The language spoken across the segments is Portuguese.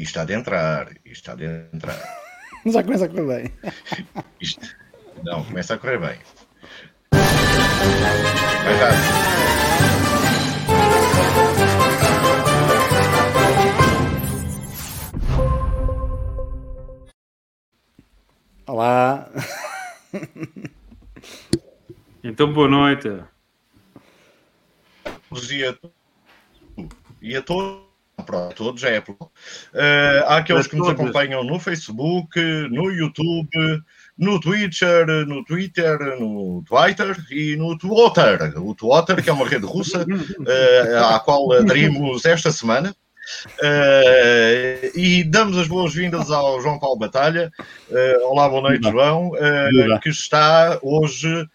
E está de entrar, e está de entrar. Já começa a correr bem. Isto, não, começa a correr bem. Vai dar. Olá. Então, boa noite. E a, e a todos, pronto, todos é Apple. Uh, há aqueles Para que nos acompanham no Facebook, no YouTube, no Twitter, no Twitter, no Twitter e no Twitter. O Twitter, que é uma rede russa uh, à qual aderimos esta semana. Uh, e damos as boas-vindas ao João Paulo Batalha. Uh, olá, boa noite. João, uh, que está hoje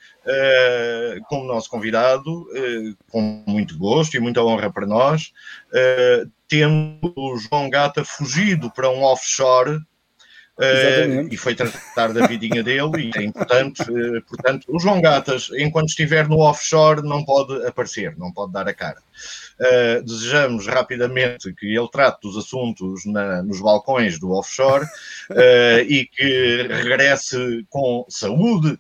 como nosso convidado, com muito gosto e muita honra para nós, tendo o João Gata fugido para um offshore. Uh, e foi tratar da vidinha dele, e é importante. uh, portanto, o João Gatas, enquanto estiver no offshore, não pode aparecer, não pode dar a cara. Uh, desejamos rapidamente que ele trate dos assuntos na- nos balcões do offshore e que regresse com saúde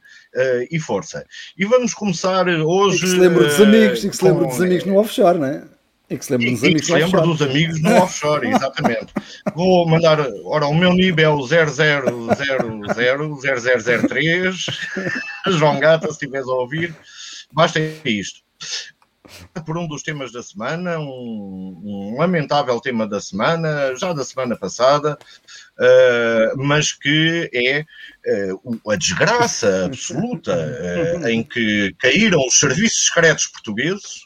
e força. E vamos começar E hoje. que se lembra dos amigos, e que se lembra com- dos amigos no offshore, não é? E que se lembra e, dos e que amigos se no lembra offshore. dos amigos no offshore, exatamente. Vou mandar, ora, o meu NIB é o 00000003. João Gata, se estiveres a ouvir, basta isto. Por um dos temas da semana, um, um lamentável tema da semana, já da semana passada, eh, mas que é o- a desgraça absoluta eh, em que caíram os serviços secretos portugueses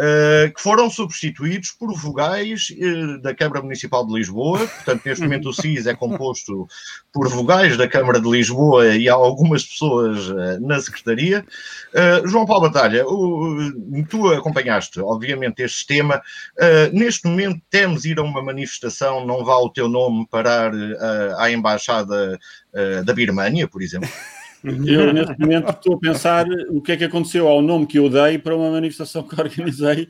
eh, que foram substituídos por vogais eh, da Câmara Municipal de Lisboa. Portanto, neste momento o CIS é composto por vogais da Câmara de Lisboa e há algumas pessoas eh, na Secretaria. João Paulo Batalha, tu acompanhaste, obviamente, este tema. Neste momento temos ir a uma manifestação, não vá o teu nome parar à Embaixada da Birmânia, por exemplo. Eu, neste momento, estou a pensar o que é que aconteceu ao nome que eu dei para uma manifestação que organizei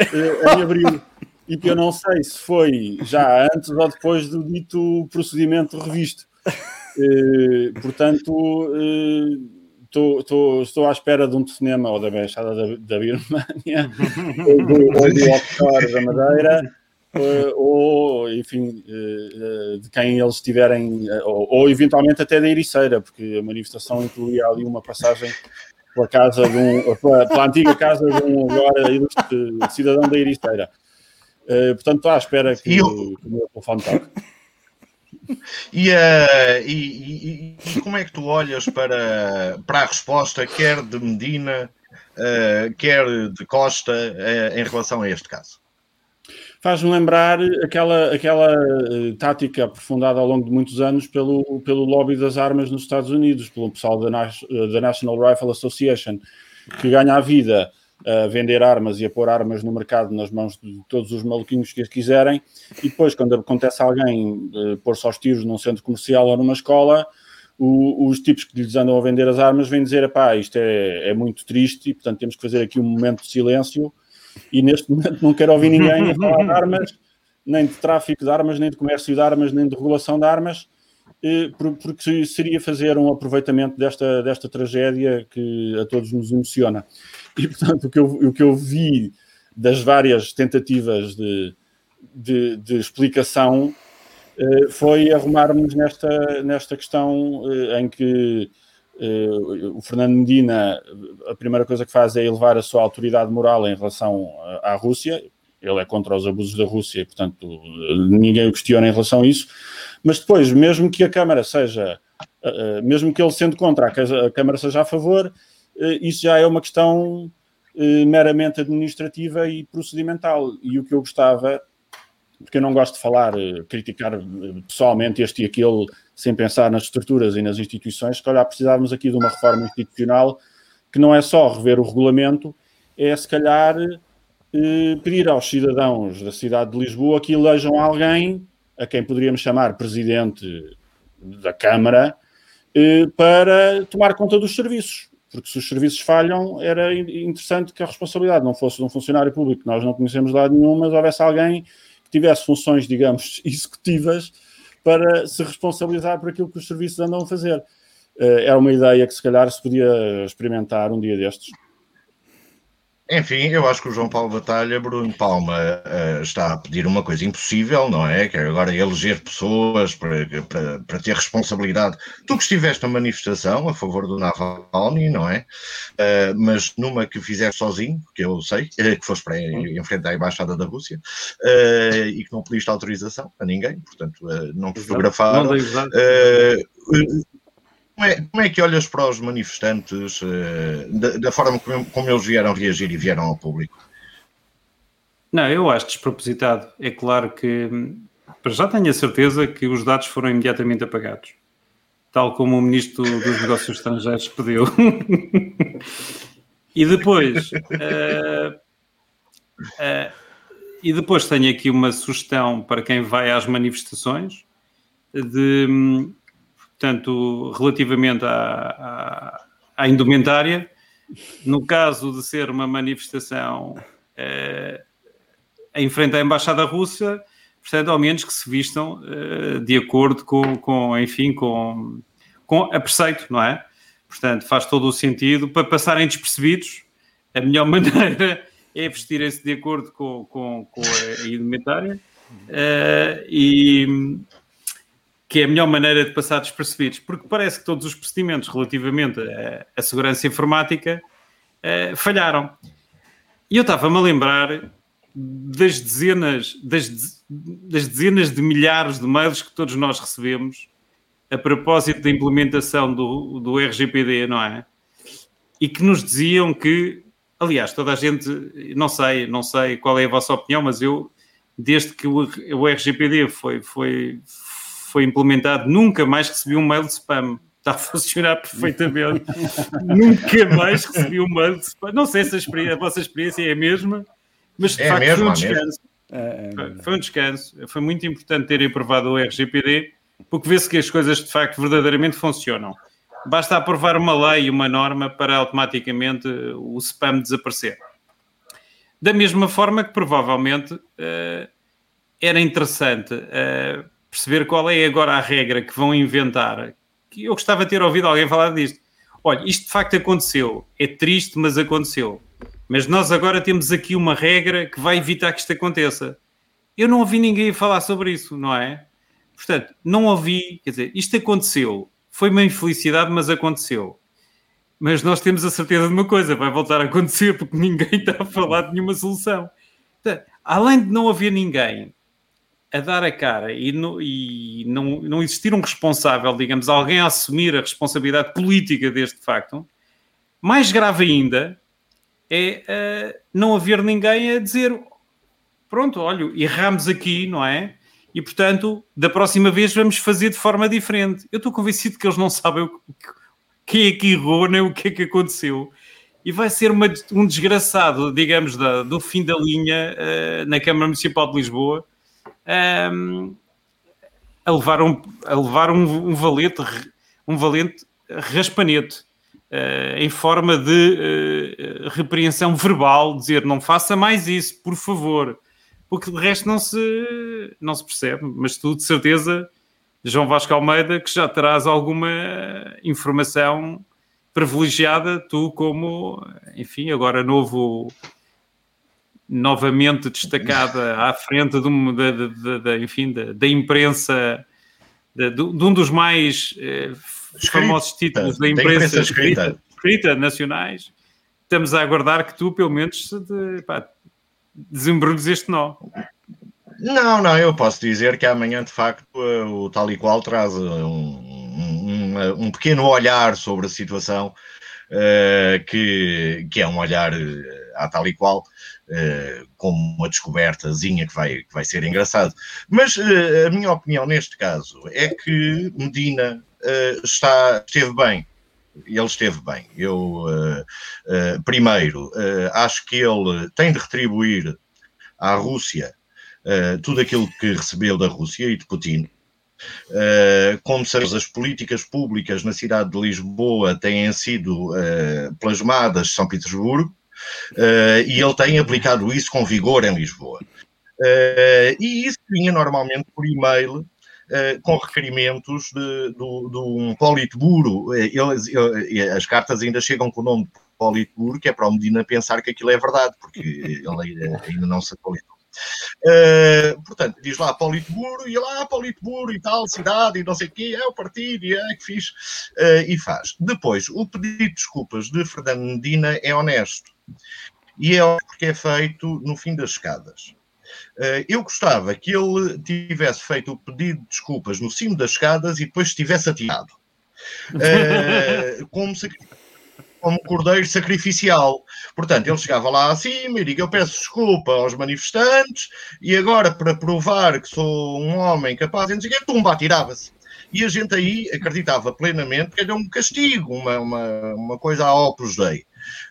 eh, em abril. E que eu não sei se foi já antes ou depois do dito procedimento revisto. Eh, portanto, eh, estou, estou, estou à espera de um telefonema ou da Embaixada da, da Birmânia ou do, ou do offshore da Madeira. Eh, ou, enfim, eh, eh, de quem eles tiverem, ou, ou eventualmente até da Ericeira, porque a manifestação incluía ali uma passagem pela casa de um, pela, pela antiga casa de um agora ilustre cidadão da Ericeira. Portanto, estou à espera que, eu- que o meu telefone toque. E, eh, e- e- e como é que tu olhas para, para a resposta, quer de Medina, eh, quer de Costa, eh, em relação a este caso? Faz-me lembrar aquela, aquela eh, tática aprofundada ao longo de muitos anos pelo, pelo lobby das armas nos Estados Unidos, pelo pessoal da, eh, da National Rifle Association, que ganha a vida a vender armas e a pôr armas no mercado nas mãos de todos os maluquinhos que as quiserem, e depois, quando acontece alguém eh, pôr-se aos tiros num centro comercial ou numa escola, o- os tipos que lhes andam a vender as armas vêm dizer: pá, isto é, é muito triste, e portanto temos que fazer aqui um momento de silêncio. E neste momento não quero ouvir ninguém a falar de armas, nem de tráfico de armas, nem de comércio de armas, nem de regulação de armas, eh, por- porque seria fazer um aproveitamento desta, desta tragédia que a todos nos emociona. E portanto, o que eu, o que eu vi das várias tentativas de, de, de explicação eh, foi arrumarmos nesta, nesta questão eh, em que o Fernando Medina, a primeira coisa que faz é elevar a sua autoridade moral em relação à à Rússia. Ele é contra os abusos da Rússia, portanto, eh, ninguém o questiona em relação a isso. Mas depois, mesmo que a Câmara seja, eh, eh, mesmo que ele sendo contra, a Câmara seja a favor, eh, isso já é uma questão eh, meramente administrativa e procedimental. E o que eu gostava, porque eu não gosto de falar, eh, criticar eh, pessoalmente este e aquele, sem pensar nas estruturas e nas instituições, se calhar precisávamos aqui de uma reforma institucional que não é só rever o regulamento, é se calhar eh, pedir aos cidadãos da cidade de Lisboa que elejam alguém a quem poderíamos chamar presidente da Câmara eh, para tomar conta dos serviços. Porque se os serviços falham, era in- interessante que a responsabilidade não fosse de um funcionário público que nós não conhecemos de lado nenhum, mas houvesse alguém que tivesse funções, digamos, executivas para se responsabilizar por aquilo que os serviços andam a fazer. Uh, era uma ideia que se calhar se podia experimentar um dia destes. Enfim, eu acho que o João Paulo Batalha, Bruno Palma, uh, está a pedir uma coisa impossível, não é? Que é agora eleger pessoas para, para, para, ter responsabilidade. Tu que estiveste na manifestação a favor do Navalny, não é? Uh, mas numa que fizeste sozinho, que eu sei, uh, que foste para enfrentar a Embaixada da Rússia, e que não pediste autorização a ninguém, portanto, não te fotografaram. Não como é, como é que olhas para os manifestantes, uh, da, da, forma como, como, eles vieram reagir e vieram ao público? Não, eu acho despropositado. É claro que, já tenho a certeza que os dados foram imediatamente apagados, tal como o Ministro dos Negócios Estrangeiros pediu. e depois. Uh, uh, e depois tenho aqui uma sugestão para quem vai às manifestações de portanto, relativamente à, à, à, indumentária, no caso de ser uma manifestação eh, em frente à Embaixada Russa, portanto, ao menos que se vistam eh, de acordo com, com, enfim, com, com a preceito, não é? Portanto, faz todo o sentido para passarem despercebidos. A melhor maneira é vestirem-se de acordo com, com, com a indumentária. Uh, e, que é a melhor maneira de passar despercebidos, porque parece que todos os procedimentos relativamente à, segurança informática uh, falharam. E eu estava-me a lembrar das dezenas, das, das, dezenas de milhares de mails que todos nós recebemos a propósito da implementação do, do RGPD, não é? E que nos diziam que, aliás, toda a gente, não sei, não sei qual é a vossa opinião, mas eu, desde que o, o RGPD foi, foi, foi implementado, nunca mais recebi um mail de spam. Está a funcionar perfeitamente. nunca mais recebi um mail de spam. Não sei se a, a vossa experiência é a mesma, mas de é facto mesmo, foi um descanso. É, é foi um descanso. Foi muito importante terem aprovado o RGPD, porque vê-se que as coisas de facto verdadeiramente funcionam. Basta aprovar uma lei e uma norma para automaticamente o spam desaparecer. Da mesma forma que provavelmente uh, era interessante uh, perceber qual é agora a regra que vão inventar. Que eu gostava de ter ouvido alguém falar disto. Olha, isto de facto aconteceu. É triste, mas aconteceu. Mas nós agora temos aqui uma regra que vai evitar que isto aconteça. Eu não ouvi ninguém falar sobre isso, não é? Portanto, não ouvi, quer dizer, isto aconteceu. Foi uma infelicidade, mas aconteceu. Mas nós temos a certeza de uma coisa, vai voltar a acontecer porque ninguém está a falar de nenhuma solução. Portanto, além de não haver ninguém a dar a cara e, no, e não, não existir um responsável, digamos, alguém a assumir a responsabilidade política deste facto, mais grave ainda é uh, não haver ninguém a dizer pronto, olha, erramos aqui, não é? E portanto, da próxima vez vamos fazer de forma diferente. Eu estou convencido que eles não sabem o que, quem é que errou, nem o que é que aconteceu. E vai ser uma, um desgraçado, digamos, da, do fim da linha uh, na Câmara Municipal de Lisboa, um, a levar um, a levar um, um valete, um valente raspanete. Uh, em forma de uh, repreensão verbal, dizer não faça mais isso, por favor, porque de resto não se, não se percebe, mas tu de certeza, João Vasco Almeida, que já terás alguma informação privilegiada, tu como, enfim, agora novo novamente destacada à frente de, de, de, de enfim, da, imprensa, de, de, um dos mais eh, famosos títulos da imprensa, da imprensa escrita. Escrita, escrita. nacionais. Estamos a aguardar que tu, pelo menos, de, pá, desembrulhes este nó. Não, não, eu posso dizer que amanhã, de facto, eh, o tal e qual traz um, um, um pequeno olhar sobre a situação, uh, que, que é um olhar uh, à tal e qual, uh, como uma descobertazinha que vai, que vai ser engraçado. Mas uh, a minha opinião neste caso é que Medina uh, está, esteve bem. Ele esteve bem. Eu, primeiro, acho que ele tem de retribuir à Rússia tudo aquilo que recebeu da Rússia e de Putin. Como sabemos, as políticas públicas na cidade de Lisboa têm sido plasmadas em São Petersburgo, Uh, e ele tem aplicado isso com vigor em Lisboa. Uh, e isso vinha normalmente por e-mail Uh, com requerimentos de, de, de um politburo. Eles, as cartas ainda chegam com o nome de politburo, que é para o Medina pensar que aquilo é verdade, porque ele ainda não se atualizou. Uh, portanto, diz lá Politburo, e lá Politburo e tal, cidade, e não sei o quê, é o partido, e é que fiz, uh, e faz. Depois, o pedido de desculpas de Fernando Medina é honesto, e é porque é feito no fim das escadas. Uh, eu gostava que ele tivesse feito o pedido de desculpas no cimo das escadas e depois estivesse atirado. como se como cordeiro sacrificial. Portanto, ele chegava lá acima e diga: Eu peço desculpa aos manifestantes, e agora, para provar que sou um homem capaz de dizer, tumba, atirava-se. E a gente aí acreditava plenamente que era um castigo, uma, uma, uma coisa a Opus Dei.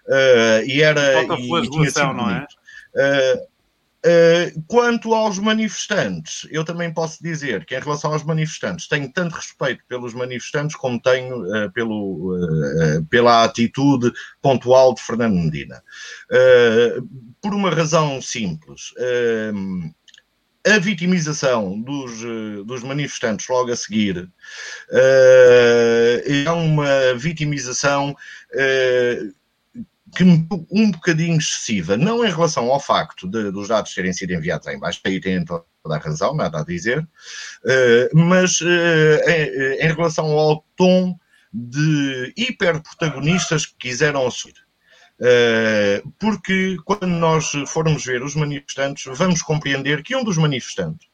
Uh, e era. E, e tinha sido não é? Uh, quanto aos manifestantes, eu também posso dizer que, em relação aos manifestantes, tenho tanto respeito pelos manifestantes como tenho uh, pelo, uh, pela atitude pontual de Fernando Medina. por uma razão simples. a vitimização dos, dos, manifestantes logo a seguir é uma vitimização que um bocadinho excessiva, não em relação ao facto de, dos dados terem sido enviados em baixo, aí têm toda a razão, nada a dizer, uh, mas uh, em, em, relação ao tom de hiperprotagonistas que quiseram assumir. Uh, porque quando nós formos ver os manifestantes, vamos compreender que um dos manifestantes,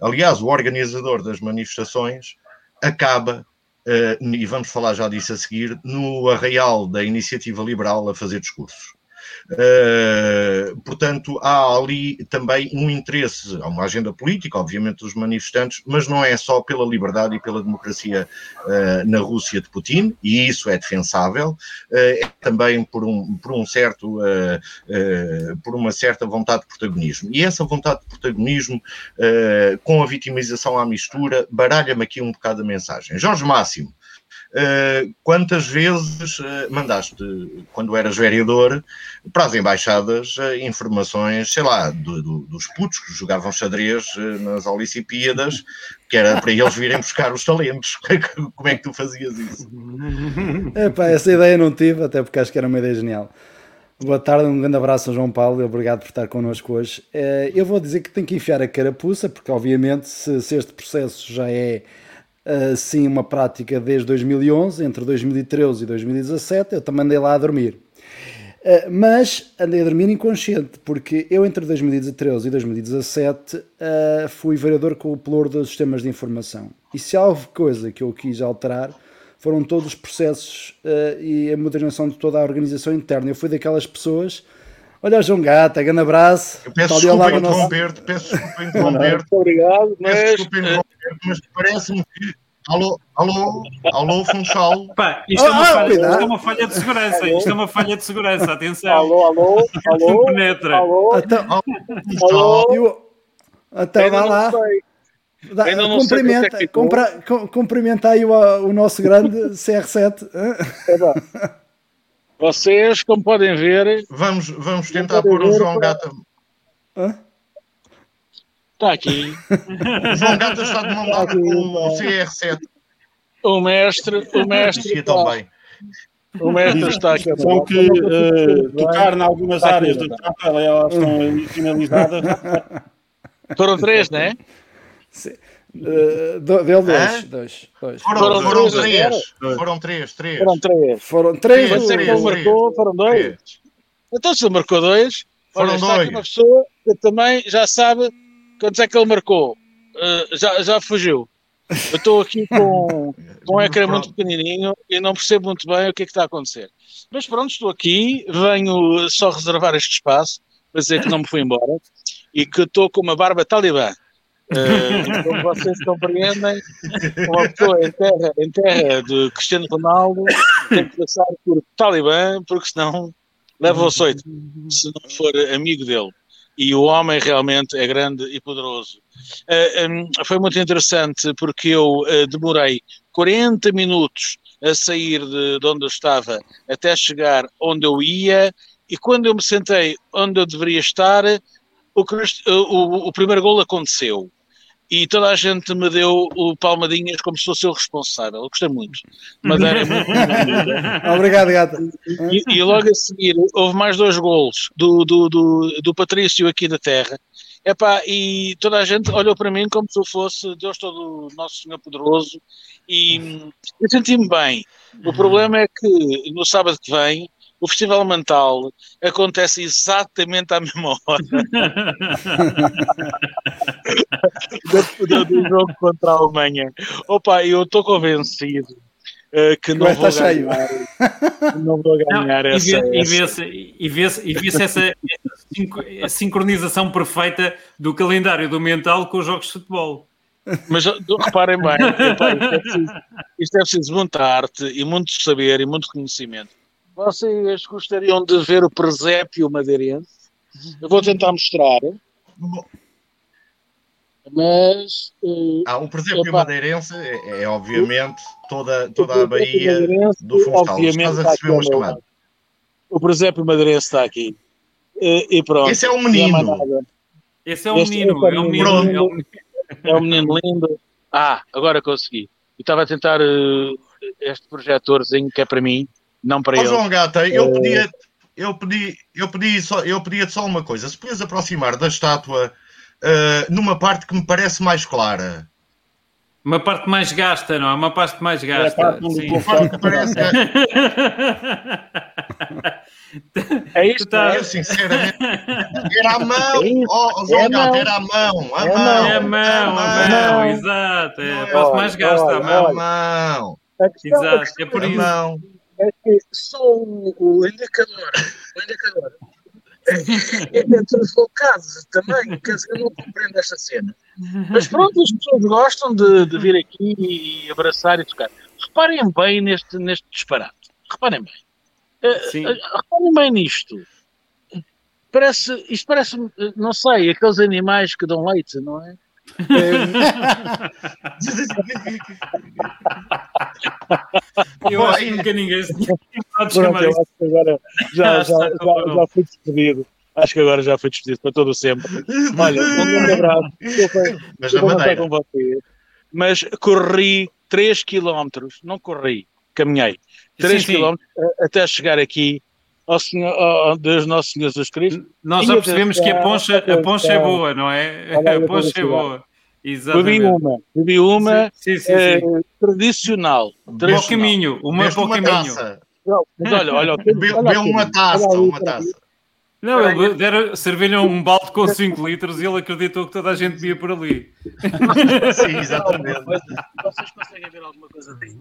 aliás, o organizador das manifestações, acaba e vamos falar já disso a seguir, no arraial da Iniciativa Liberal a fazer discursos. Uh, portanto, há ali também um interesse, há uma agenda política, obviamente, dos manifestantes, mas não é só pela liberdade e pela democracia uh, na Rússia de Putin, e isso é defensável, uh, é também por um, por um certo, por uma certa vontade de protagonismo. E essa vontade de protagonismo, com a vitimização à mistura, baralha-me aqui um bocado a mensagem. Jorge Máximo, quantas vezes uh, mandaste, quando eras vereador, para as embaixadas uh, informações, sei lá, do, do, dos putos que jogavam xadrez nas Olimpíadas, que era para eles virem buscar os talentos. Como é que tu fazias isso? Epá, essa ideia não tive, até porque acho que era uma ideia genial. Boa tarde, um grande abraço João Paulo e obrigado por estar connosco hoje. Eu vou dizer que tenho que enfiar a carapuça, porque obviamente se, se este processo já é assim uma prática desde 2011, entre 2013 e 2017, eu também andei lá a dormir. Uh, mas andei a dormir inconsciente, porque eu entre 2013 e 2017 uh, eh, fui vereador com o pelouro dos sistemas de informação. E se há coisa que eu quis alterar, foram todos os processos e a modernização de toda a organização interna. Eu fui daquelas pessoas. Olha, João Gata, grande abraço. Eu peço desculpa interromper-te, peço desculpa interromper-te. Obrigado, mas... Peço desculpa interromper mas parece-me Alô, alô, alô, Funchal. Pá, isto, é uma falha, isto é uma falha de segurança. Isto é uma falha de segurança, atenção. Alô, alô, alô. Penetra. Alô, então, alô. Até vá lá. Dá, cumprimenta, é cumprimenta aí o, o nosso grande CR7. É Vocês, como podem ver. Vamos, vamos tentar pôr o João Gata. Hã? Está aqui. O João Gata está de mão dada com o CR7. O mestre, o mestre. Está, bem. O mestre está aqui. São que uh, tocar em algumas está áreas do campo, elas estão finalizadas. Foram três, não é? Uh, deu dois, dois, dois. Foram, foram, foram três. Foram três, três. Foram três. Foram três. três, três, três. marcou, foram dois. Então se ele marcou dois, foram olha, dois. está aqui uma pessoa que também já sabe Quantos é que ele marcou? Uh, já, já fugiu. Eu estou aqui com, com um ecrã muito pequenininho e não percebo muito bem o que é que está a acontecer. Mas pronto, estou aqui, venho só reservar este espaço para dizer que não me fui embora e que estou com uma barba talibã. Uh, como vocês compreendem, uma pessoa em terra, em terra de Cristiano Ronaldo tem que passar por talibã, porque senão leva o açoite, se não for amigo dele e o homem realmente é grande e poderoso. Uh, eh, um, foi muito interessante porque eu uh, demorei 40 minutos a sair de, de, onde eu estava até chegar onde eu ia, e quando eu me sentei onde eu deveria estar, o, o, o primeiro gol aconteceu e toda a gente me deu o palmadinhas como se fosse eu responsável. Eu gostei muito. Madeira é muito Obrigado, gata. E, e, logo a seguir houve mais dois golos do, do, do, do Patrício aqui da Terra. Epá, e toda a gente olhou para mim como se eu fosse Deus todo Nosso Senhor Poderoso e eu senti-me bem. O problema é que no sábado que vem o Festival Mental acontece exatamente à mesma hora do, do, jogo contra a Alemanha. Opa, eu estou convencido uh, que não vou, ganhar, não vou ganhar. Não, essa, e vê-se e vê e vê essa, essa sincronização perfeita do calendário do mental com os jogos de futebol. Mas reparem bem, isto, é preciso, isto é preciso muita arte e muito saber e muito conhecimento. Vocês gostariam de ver o presépio madeirense? Eu vou tentar mostrar. Mas. Uh, ah, o presépio madeirense é, é, obviamente toda, toda a Bahia do Funchal. Estás a receber uma chamada. O presépio madeirense está aqui. E, e pronto. Esse é o menino. Esse é o menino. É o menino. É o menino lindo. Ah, agora consegui. Eu estava a tentar uh, este projetorzinho que é para mim não para oh, ele. João Gata, eu pedia, eu pedi, eu pedi só, eu pedia só uma coisa. Se podias aproximar da estátua uh, numa parte que me parece mais clara. Uma parte mais gasta, não é? Uma parte mais gasta. É a parte, Sim. parte que parece. É isto, tá... Eu, sinceramente, era a mão, é oh, João é Gato, era a mão, a é mão, é a mão, a mão, exato, é a parte mais gasta, a mão. A mão. Exato, é por isso. É que só o, indicador, o indicador é, é desfocado também, quer dizer, eu não compreendo esta cena. Mas pronto, as pessoas gostam de, de vir aqui e abraçar e tocar. Reparem bem neste, neste disparate. Reparem bem. Sim. Uh, reparem bem nisto. Parece, isto parece, não sei, aqueles animais que dão leite, não é? Eu acho que nunca ninguém se Pronto. Agora já, já, já, já fui despedido. Acho que agora já fui despedido para todo sempre. Olha, um grande abraço. Mas, com vocês. Mas corri 3 km, não corri, caminhei 3 km até chegar aqui ao Senhor, ao Deus Nosso Senhor Jesus Cristo. Nós já percebemos que a poncha, a poncha é boa, não é? A poncha é boa. Exatamente. Bebi uma, bebi uma sim, sim, é, sim, tradicional. Bom caminho, uma o caminho. mas olha, olha, bebeu uma taça, uma taça. Não, ele deram, serviram um balde com 5 litros e ele acreditou que toda a gente via por ali. Sim, exatamente. Vocês conseguem ver alguma coisa daí?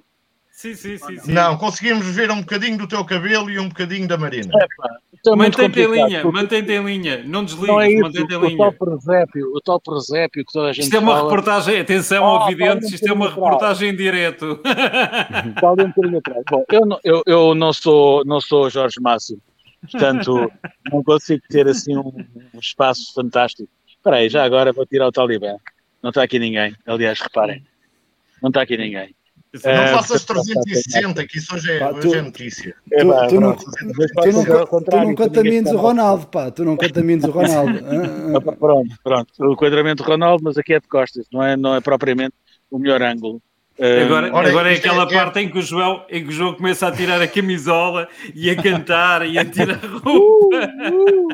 Sim, sim, sim, sim. Não, conseguimos ver um bocadinho do teu cabelo e um bocadinho da Marina. É, mantém-te em linha, mantém-te em linha, não desligues, não é mantém-te em linha. O tal presépio, o tal presépio que toda a gente Isto é uma fala... reportagem, atenção, oh, ouvidentes, isto é uma reportagem em direto. Está um bocadinho atrás. Bom, eu não, eu, eu não sou, não sou Jorge Máximo, portanto, não consigo ter assim um, um espaço fantástico. Espera aí, já agora vou tirar o Talibã. Não está aqui ninguém, aliás, reparem, não está aqui ninguém. Não é, faças 360, que isso hoje é, hoje é notícia. Tu, tu, tu, não, tu não contamines o Ronaldo, pá, tu não contamines o Ronaldo. pronto, pronto. O enquadramento do Ronaldo, mas aqui é de costas, não é, não é propriamente o melhor ângulo. Agora, uh, agora é aquela é, parte em que, o João, em que o João começa a tirar a camisola e a cantar e a tirar a roupa. Uh, uh.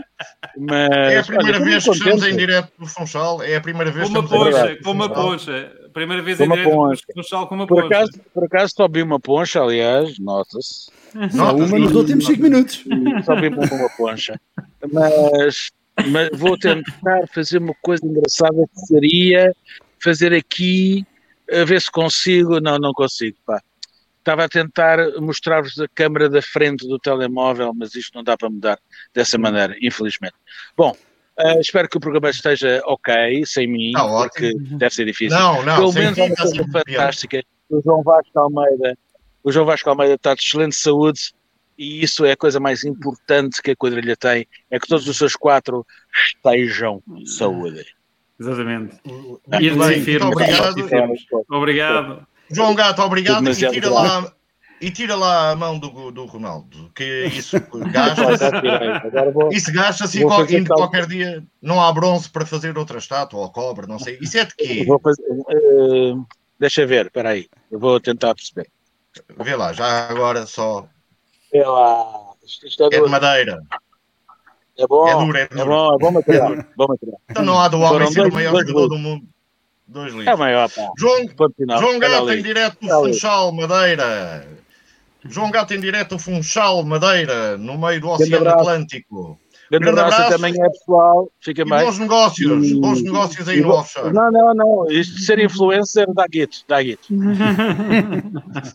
Mas, é a primeira olha, vez que estamos em direto no Funchal, é a primeira vez que estamos poncha, em direto. Com uma poncha, primeira vez em direto poncha. no Funchal com uma por poncha. Acaso, por acaso só vi uma poncha, aliás, nota-se. Só uma nos últimos 5 minutos. Só vi uma poncha. Mas, mas vou tentar fazer uma coisa engraçada que seria fazer aqui a ver se consigo. Não, não consigo, pá. Estava a tentar mostrar-vos a câmera da frente do telemóvel, mas isto não dá para mudar dessa maneira, infelizmente. Bom, uh, espero que o programa esteja ok, sem mim, tá porque ótimo. deve ser difícil. Não, não, Pelo menos é uma coisa fantástica. O João Vasco Almeida, o João Vasco Almeida está de excelente saúde e isso é a coisa mais importante que a quadrilha tem, é que todos os seus quatro estejam de saúde. Exatamente. E bem, obrigado. obrigado. João Gato, obrigado. E tira lá, e tira lá a mão do, do Ronaldo, que isso gasta-se. isso gasta-se qualquer dia. Não há bronze para fazer outra estátua ou cobre, não sei. Isso é de quê? Fazer, uh, deixa ver, espera aí. Eu vou tentar perceber. Vê lá, já agora só. Vê lá. Isto, isto é, é de madeira. É bom. É duro, é duro. É bom, é bom material. É bom material. Então não há do homem ser o maior jogador do mundo. Dois litros. É maior, pá. João, João Gato em direto do Funchal, Madeira. João Gato em direto Funchal, Madeira, no meio do Oceano Atlântico. Grande, grande abraço, abraço também é pessoal. Fica bem. Bons negócios, e... bons negócios aí e... no offshore. Não, não, não. Isto de ser influencer dá guito, dá guito.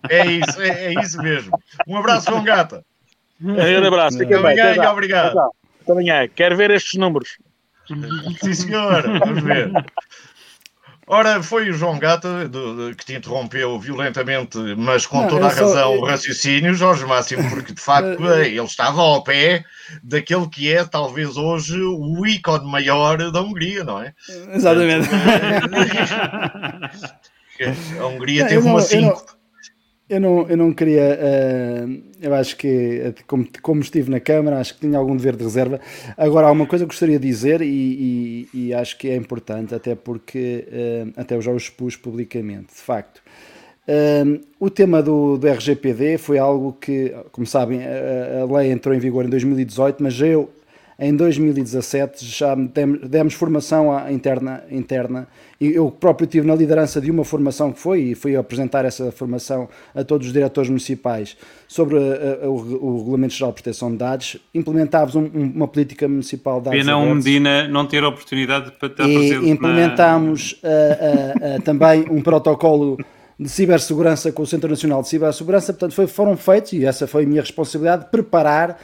é isso, é, é, isso mesmo. Um abraço, João Gata. Um grande abraço, fica bem. Amanhã, obrigado. Até amanhã. Quero ver estes números. Sim, senhor. Vamos ver. Ora, foi o João Gata de, que te interrompeu violentamente, mas com não, toda a só... razão o raciocínio, Jorge Máximo, porque de facto ele estava ao pé daquele que é talvez hoje o ícone maior da Hungria, não é? Exatamente. a Hungria não, teve uma 5. Eu não, eu não queria. Uh, eu acho que, como, como estive na Câmara, acho que tinha algum dever de reserva. Agora, há uma coisa que gostaria de dizer e, e, e acho que é importante, até porque uh, até eu já o expus publicamente. De facto, uh, o tema do, do RGPD foi algo que, como sabem, a, a lei entrou em vigor em 2018, mas eu em 2017 já demos formação interna, interna e eu próprio tive na liderança de uma formação que foi e fui apresentar essa formação a todos os diretores municipais sobre a, a, o, o, Regulamento Geral de Proteção de Dados. Implementámos um, uma política municipal de dados Pena um Medina não ter a oportunidade para estar e presente implementámos na... também um protocolo de cibersegurança com o Centro Nacional de Cibersegurança, portanto foi, foram feitos, e essa foi a minha responsabilidade, preparar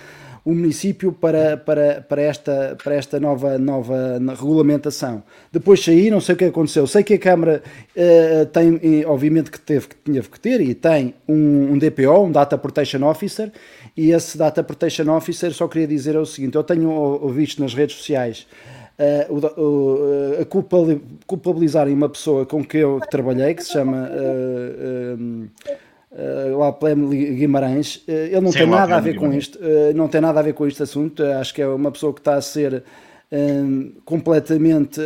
o município para, para, para, esta, para esta nova, nova regulamentação. Depois saí, não sei o que aconteceu. Sei que a Câmara uh, tem, obviamente que teve que tinha que ter e tem um, um, DPO, um Data Protection Officer, e esse Data Protection Officer só queria dizer o seguinte: eu tenho visto nas redes sociais. Uh, uh, a culpabilizarem uma pessoa com que eu trabalhei, que se chama uh, uh, lá Pleme Guimarães, uh, ele não Sim, tem nada a ver com isto, uh, não tem nada a ver com este assunto, acho que é uma pessoa que está a ser um, completamente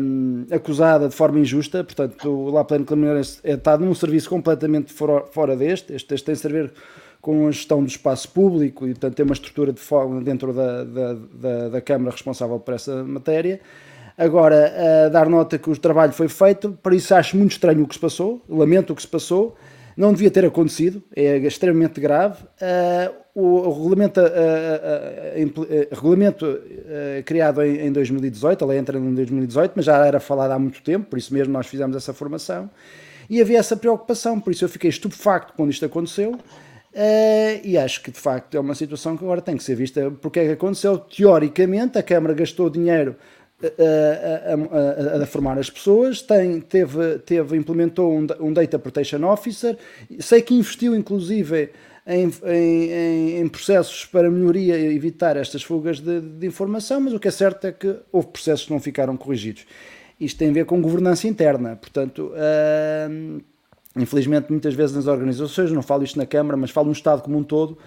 um, acusada de forma injusta, portanto o La Pleme Guimarães é, está num serviço completamente fora, fora deste, este, este tem a ver com a gestão do espaço público e portanto tem uma estrutura de fome dentro da, da, da, da Câmara responsável por essa matéria. Agora, uh, dar nota que o trabalho foi feito, por isso acho muito estranho o que se passou, lamento o que se passou, não devia ter acontecido, é extremamente grave. Uh, o, regulamento, uh, uh, regulamento criado em, em, 2018, a lei entra em 2018, mas já era falado há muito tempo, por isso mesmo nós fizemos essa formação, e havia essa preocupação, por isso eu fiquei estupefacto quando isto aconteceu, e acho que de facto é uma situação que agora tem que ser vista porque é que aconteceu. Teoricamente, a Câmara gastou dinheiro a, a, a, formar as pessoas, tem, teve, teve, implementou um, um Data Protection Officer, sei que investiu inclusive em, em, em, processos para melhoria e evitar estas fugas de, de, informação, mas o que é certo é que houve processos que não ficaram corrigidos. Isto tem a ver com governança interna, portanto, infelizmente muitas vezes nas organizações, não falo isto na Câmara, mas falo no Estado como um todo,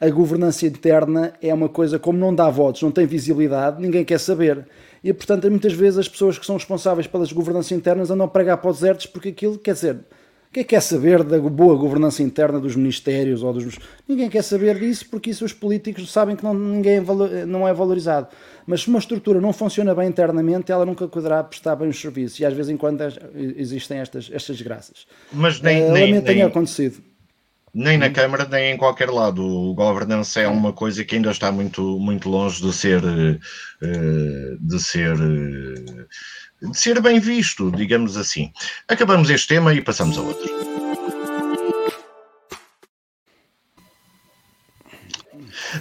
a governança interna é uma coisa como não dá votos, não tem visibilidade, ninguém quer saber e portanto muitas vezes as pessoas que são responsáveis pelas governanças internas andam a pregar para os desertos porque aquilo, quer dizer, quem quer saber da boa governança interna dos ministérios ou dos... Ninguém quer saber disso porque isso os políticos sabem que não, ninguém é não é valorizado. Mas se uma estrutura não funciona bem internamente, ela nunca poderá prestar bem os serviços e às vezes em quando existem estas, estas desgraças. Mas nem, uh, nem, nem, acontecido nem na Câmara nem em qualquer lado. O governance é uma coisa que ainda está muito, muito longe de ser, eh, de ser, eh, de ser bem visto, digamos assim. Acabamos este tema e passamos a outro.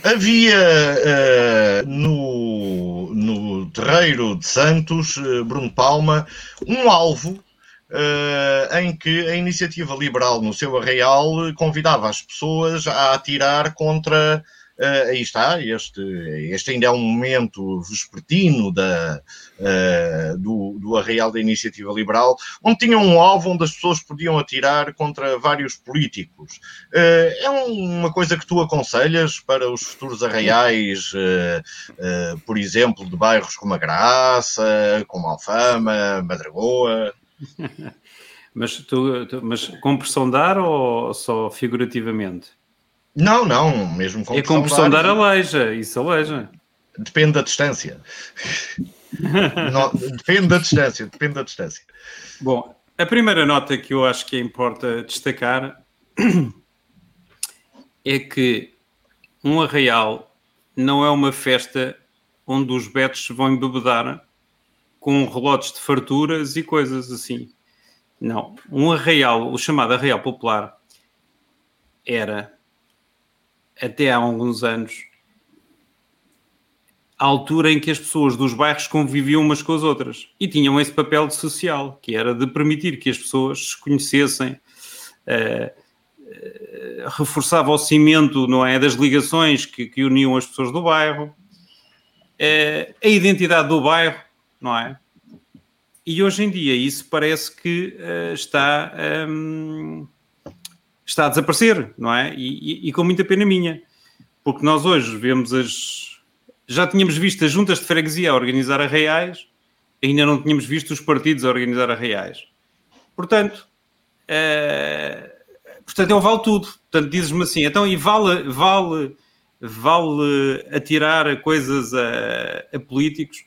Havia uh, no, no terreiro de Santos, Bruno Palma, um alvo uh, em que a iniciativa liberal, no seu arraial, convidava as pessoas a atirar contra uh, aí está, este, este ainda é um momento vespertino da, uh, do, do Arraial da Iniciativa Liberal, onde tinham um alvo onde as pessoas podiam atirar contra vários políticos. É uma coisa que tu aconselhas para os futuros arraiais, por exemplo, de bairros como a Graça, como Alfama, Madragoa? Mas, tu, tu, mas com pressão de ar ou só figurativamente? Não, não, mesmo com é pressão, com pressão de ar. aleija, isso aleija. Depende da distância. não, depende da distância, depende da distância. Bom, a primeira nota que eu acho que importa destacar é que um arraial não é uma festa onde os betos vão embebedar com relotes de farturas e coisas assim. Não. Um arraial, o chamado arraial popular, era, até há alguns anos, a altura em que as pessoas dos bairros conviviam umas com as outras e tinham esse papel social, que era de permitir que as pessoas se conhecessem, uh, uh, reforçava o cimento não é, das ligações que, que uniam as pessoas do bairro, uh, a identidade do bairro, não é? E hoje em dia isso parece que uh, está, um, está a desaparecer, não é? E, e, e, com muita pena minha, porque nós hoje vemos as. Já tínhamos visto as juntas de freguesia a organizar arraiais, ainda não tínhamos visto os partidos a organizar arraiais. Portanto, uh, portanto, eu vale tudo. Portanto, dizes-me assim, então, e vale, vale, vale atirar coisas a, a políticos?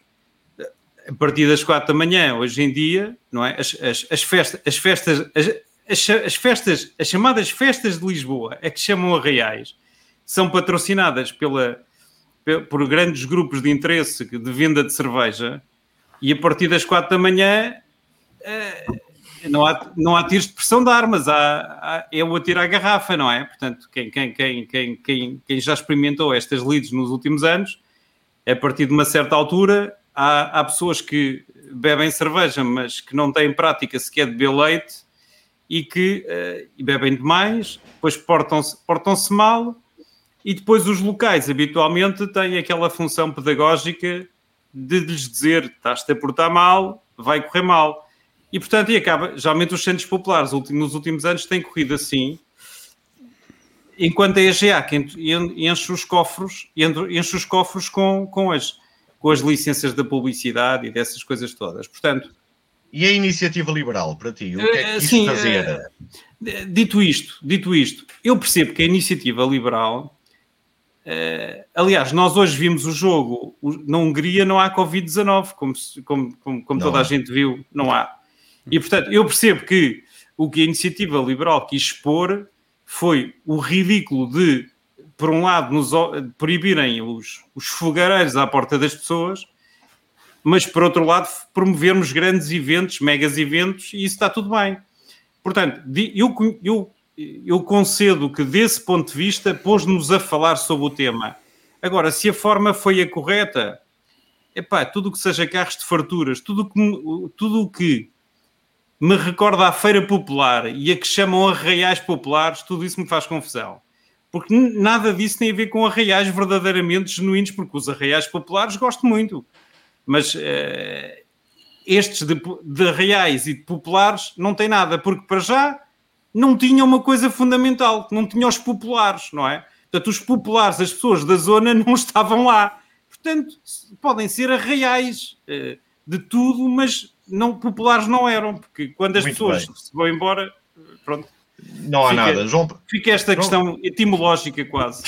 A partir das quatro da manhã, hoje em dia, não é? As, as, as, festa, as festas, as, as, as, festas, as chamadas festas de Lisboa, é que chamam arraiais, são patrocinadas pela, por grandes grupos de interesse de venda de cerveja, e a partir das quatro da manhã eh, não, há, não há tiros de pressão de armas, há, há, é o atirar a garrafa, não é? Portanto, quem, quem, quem, quem, quem já experimentou estas leads nos últimos anos, a partir de uma certa altura, há, há pessoas que bebem cerveja, mas que não têm prática sequer de beber leite e que uh, bebem demais, depois portam-se portam mal e depois os locais habitualmente têm aquela função pedagógica de lhes dizer estás-te a portar mal, vai correr mal. E portanto, e acaba, geralmente os centros populares nos últimos anos têm corrido assim, enquanto a EGA que enche os cofres, enche os cofres com, com as com as licenças da publicidade e dessas coisas todas. Portanto. E a iniciativa liberal para ti? O que é que eh, sim, fazer? Eh, dito isto, dito isto, eu percebo que a iniciativa liberal. Uh, aliás, nós hoje vimos o jogo. Na Hungria não há Covid-19, como, como, como, como toda a gente viu, não há. E portanto, eu percebo que o que a iniciativa liberal quis expor foi o ridículo de por um lado, nos proibirem os, os fogareiros à porta das pessoas, mas por outro lado, promovermos grandes eventos, megas eventos, e isso está tudo bem. Portanto, eu, eu, eu concedo que, desse ponto de vista, pôs-nos a falar sobre o tema. Agora, se a forma foi a correta, epá, tudo o que seja carros de farturas, tudo o que, tudo que me recorda a feira popular e a que chamam arraiais populares, tudo isso me faz confusão porque nada disso tem a ver com arraiais verdadeiramente genuínos, porque os arraiais populares gosto muito, mas uh, estes de, de arraiais e de populares não têm nada, porque para já não tinham uma coisa fundamental, não tinham os populares, não é? Portanto, os populares, as pessoas da zona não estavam lá. Portanto, podem ser arraiais uh, de tudo, mas não populares não eram, porque quando as muito pessoas bem. se vão embora, pronto, não há fica, nada. João... Fica esta questão etimológica quase.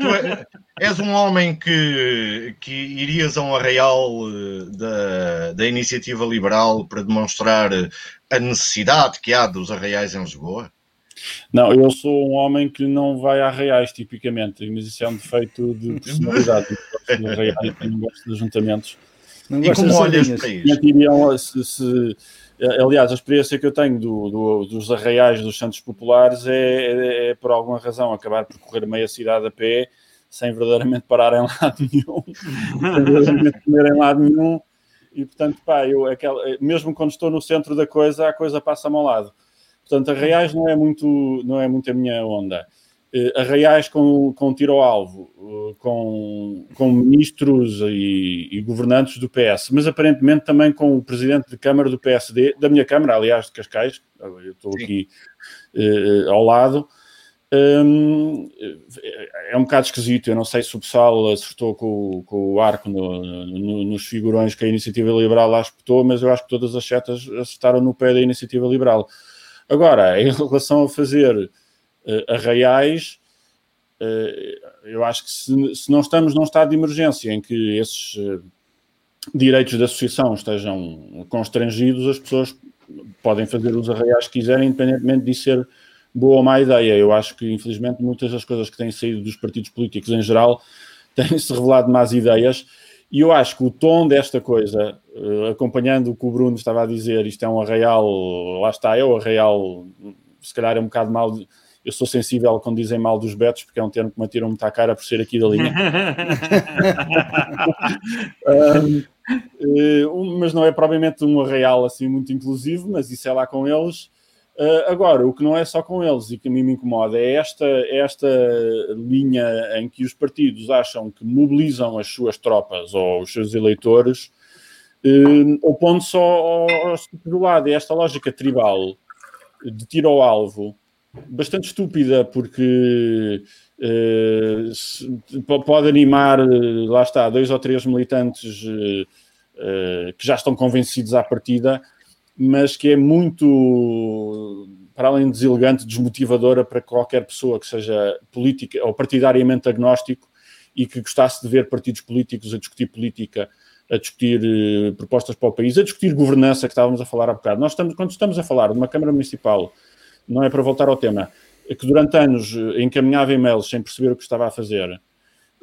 tu é, és um homem que, que irias a um arraial eh, da, da iniciativa liberal para demonstrar a necessidade que há dos arraiais em Lisboa? Não, eu sou um homem que não vai a arraiais, tipicamente, mas isso é um defeito de personalidade. Eu gosto de arraiais, não gosto de ajuntamentos. Não e como olhas para isso? Se, se, aliás, a experiência que eu tenho do, do, dos arraiais dos Santos Populares é, é, é, por alguma razão, acabar por correr meia cidade a pé sem verdadeiramente parar em lado nenhum, sem verdadeiramente comer em lado nenhum. E portanto, pá, eu, aquela, eh, mesmo quando estou no centro da coisa, a coisa passa-me ao lado. Portanto, arraiais não é muito, não é muito a minha onda. Arraiais com, com tiro ao alvo, com, com ministros e, e, governantes do PS, mas aparentemente também com o presidente de Câmara do PSD, da minha Câmara, aliás, de Cascais, eu estou aqui ao lado, Hum, é um bocado esquisito. Eu não sei se o pessoal acertou com, com o arco no, no, nos figurões que a Iniciativa Liberal lá espetou, mas eu acho que todas as setas acertaram no pé da Iniciativa Liberal. Agora, em relação a fazer uh, arraiais, uh, eu acho que se, se, não estamos num estado de emergência em que esses uh, direitos da associação estejam constrangidos, as pessoas podem fazer os arraiais que quiserem, independentemente de ser boa ou má ideia. Eu acho que, infelizmente, muitas das coisas que têm saído dos partidos políticos em geral têm-se revelado más ideias. E eu acho que o tom desta coisa, acompanhando o que o Bruno estava a dizer, isto é um arraial, lá está, é o arraial, se calhar é um bocado mal. Eu sou sensível quando dizem mal dos betos, porque é um termo que me atiram muito à cara por ser aqui da linha. uh, um, mas não é propriamente um arraial assim muito inclusivo, mas isso é lá com eles. Uh, agora, o que não é só com eles e que a mim me incomoda é esta, esta linha em que os partidos acham que mobilizam as suas tropas ou os seus eleitores, uh, opondo só ao, ao do lado. É esta lógica tribal de tiro ao alvo, bastante estúpida, porque uh, se, pode animar, lá está, dois ou três militantes que já estão convencidos à partida mas que é muito, para além de deselegante, desmotivadora para qualquer pessoa que seja política ou partidariamente agnóstico e que gostasse de ver partidos políticos a discutir política, a discutir uh, propostas para o país, a discutir governança, que estávamos a falar há bocado. Nós estamos, quando estamos a falar de uma Câmara Municipal, não é para voltar ao tema, que durante anos eh, encaminhava e-mails sem perceber o que estava a fazer,